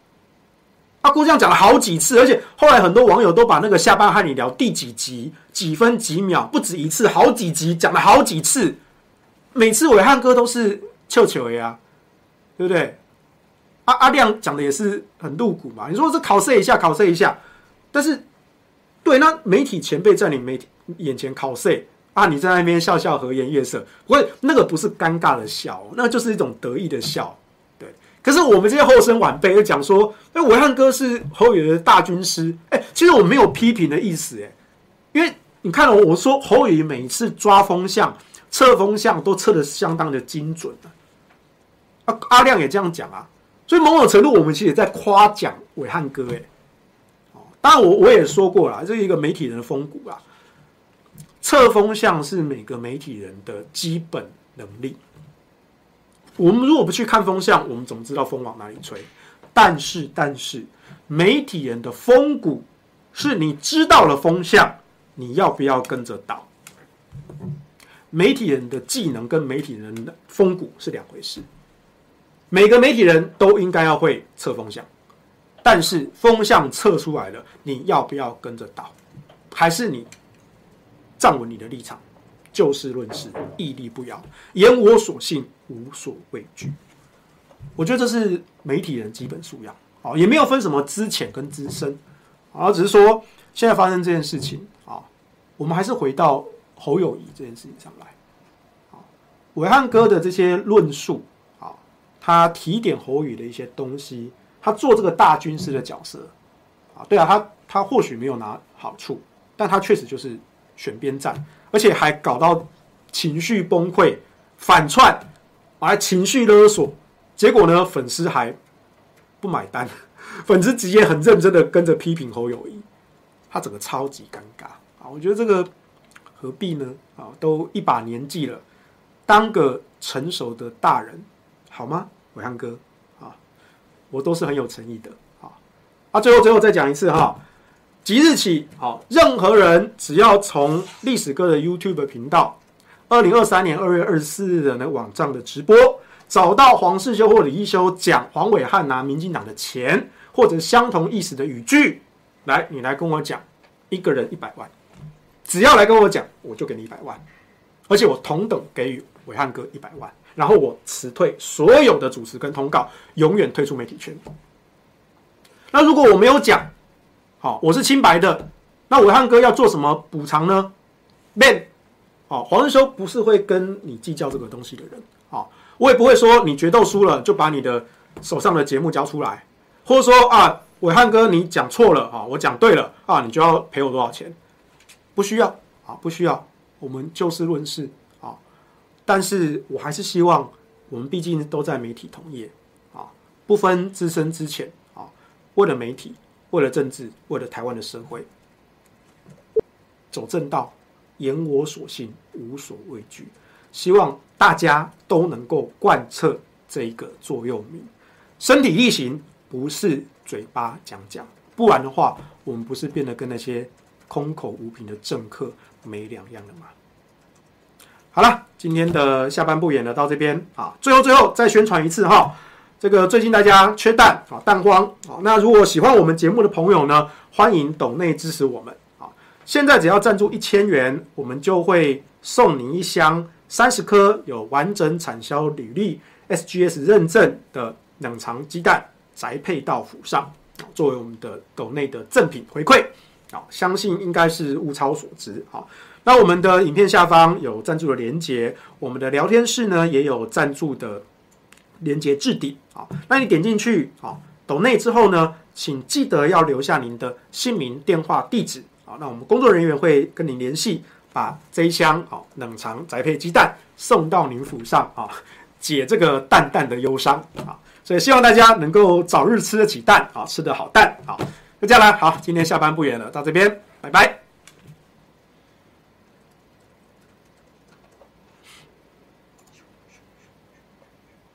阿，郭这样讲了好几次，而且后来很多网友都把那个下班和你聊第几集、几分几秒，不止一次，好几集讲了好几次，每次伟汉哥都是笑笑的呀，对不对？阿、阿亮讲的也是很露骨嘛，你说这考试一下，考试一下，但是对那媒体前辈在你媒体眼前考试。啊！你在那边笑笑和颜悦色，不过那个不是尴尬的笑，那就是一种得意的笑。可是我们这些后生晚辈又讲说，哎，暐瀚哥是侯友的大军师。哎，其实我没有批评的意思，哎，因为你看了我说侯友每次抓风向、测风向都测得相当的精准。啊，阿亮也这样讲啊，所以某种程度我们其实也在夸奖暐瀚哥。哎，哦，当然我我也说过了，这是一个媒体人的风骨啊。测风向是每个媒体人的基本能力。我们如果不去看风向，我们怎么知道风往哪里吹？但是，但是，媒体人的风骨是你知道了风向，你要不要跟着倒？媒体人的技能跟媒体人的风骨是两回事。每个媒体人都应该要会测风向，但是风向测出来了，你要不要跟着倒？还是你？站稳你的立场，就事论事，屹立不摇，言我所信，无所畏惧。我觉得这是媒体人基本素养，啊，也没有分什么资浅跟资深，啊，只是说现在发生这件事情，啊，我们还是回到侯友宜这件事情上来，啊，暐瀚哥的这些论述，啊，他提点侯宇的一些东西，他做这个大军师的角色，啊，对啊，他他或许没有拿好处，但他确实就是选边站，而且还搞到情绪崩溃、反串，还情绪勒索。结果呢？粉丝还不买单，粉丝直接很认真的跟着批评侯友宜，他整个超级尴尬啊！我觉得这个何必呢？啊，都一把年纪了，当个成熟的大人好吗？暐瀚哥啊，我都是很有诚意的啊！啊，最后最后再讲一次哈，即日起，好，任何人只要从历史哥的 YouTube 频道，二零二三年二月二十四日的那网站的直播。找到黄世修或李一修讲黄伟汉拿民进党的钱，或者相同意思的语句，来，你来跟我讲，一个人一百万，只要来跟我讲，我就给你一百万，而且我同等给予伟汉哥一百万，然后我辞退所有的主持跟通告，永远退出媒体圈。那如果我没有讲，好，我是清白的，那伟汉哥要做什么补偿呢？Man，好，黄仁修不是会跟你计较这个东西的人，好。我也不会说你决斗输了就把你的手上的节目交出来，或者说啊，伟汉哥你讲错了啊，我讲对了啊，你就要赔我多少钱？不需要啊，不需要，我们就事论事啊。但是我还是希望我们毕竟都在媒体同业啊，不分资深之浅啊，为了媒体，为了政治，为了台湾的社会，走正道，言我所信，无所畏惧。希望大家都能够贯彻这一个座右铭，身体力行，不是嘴巴讲讲，不然的话，我们不是变得跟那些空口无凭的政客没两样了吗？好了，今天的下半部演了到这边啊，最后最后再宣传一次哈，这个最近大家缺蛋啊，蛋荒啊，那如果喜欢我们节目的朋友呢，欢迎抖内支持我们啊，现在只要赞助一千元，我们就会送你一箱。三十颗有完整产销履历、SGS 认证的冷藏鸡蛋，宅配到府上，作为我们的斗内的赠品回馈。啊，相信应该是物超所值。啊，那我们的影片下方有赞助的连接，我们的聊天室呢也有赞助的连接置顶。啊，那你点进去，啊，抖内之后呢，请记得要留下您的姓名、电话、地址。啊，那我们工作人员会跟您联系。把这一箱啊冷藏宅配鸡蛋送到您府上啊，解这个蛋蛋的忧伤啊！所以希望大家能够早日吃得起蛋啊，吃得好蛋啊，那这样了。好，今天下班不远了，到这边，拜拜。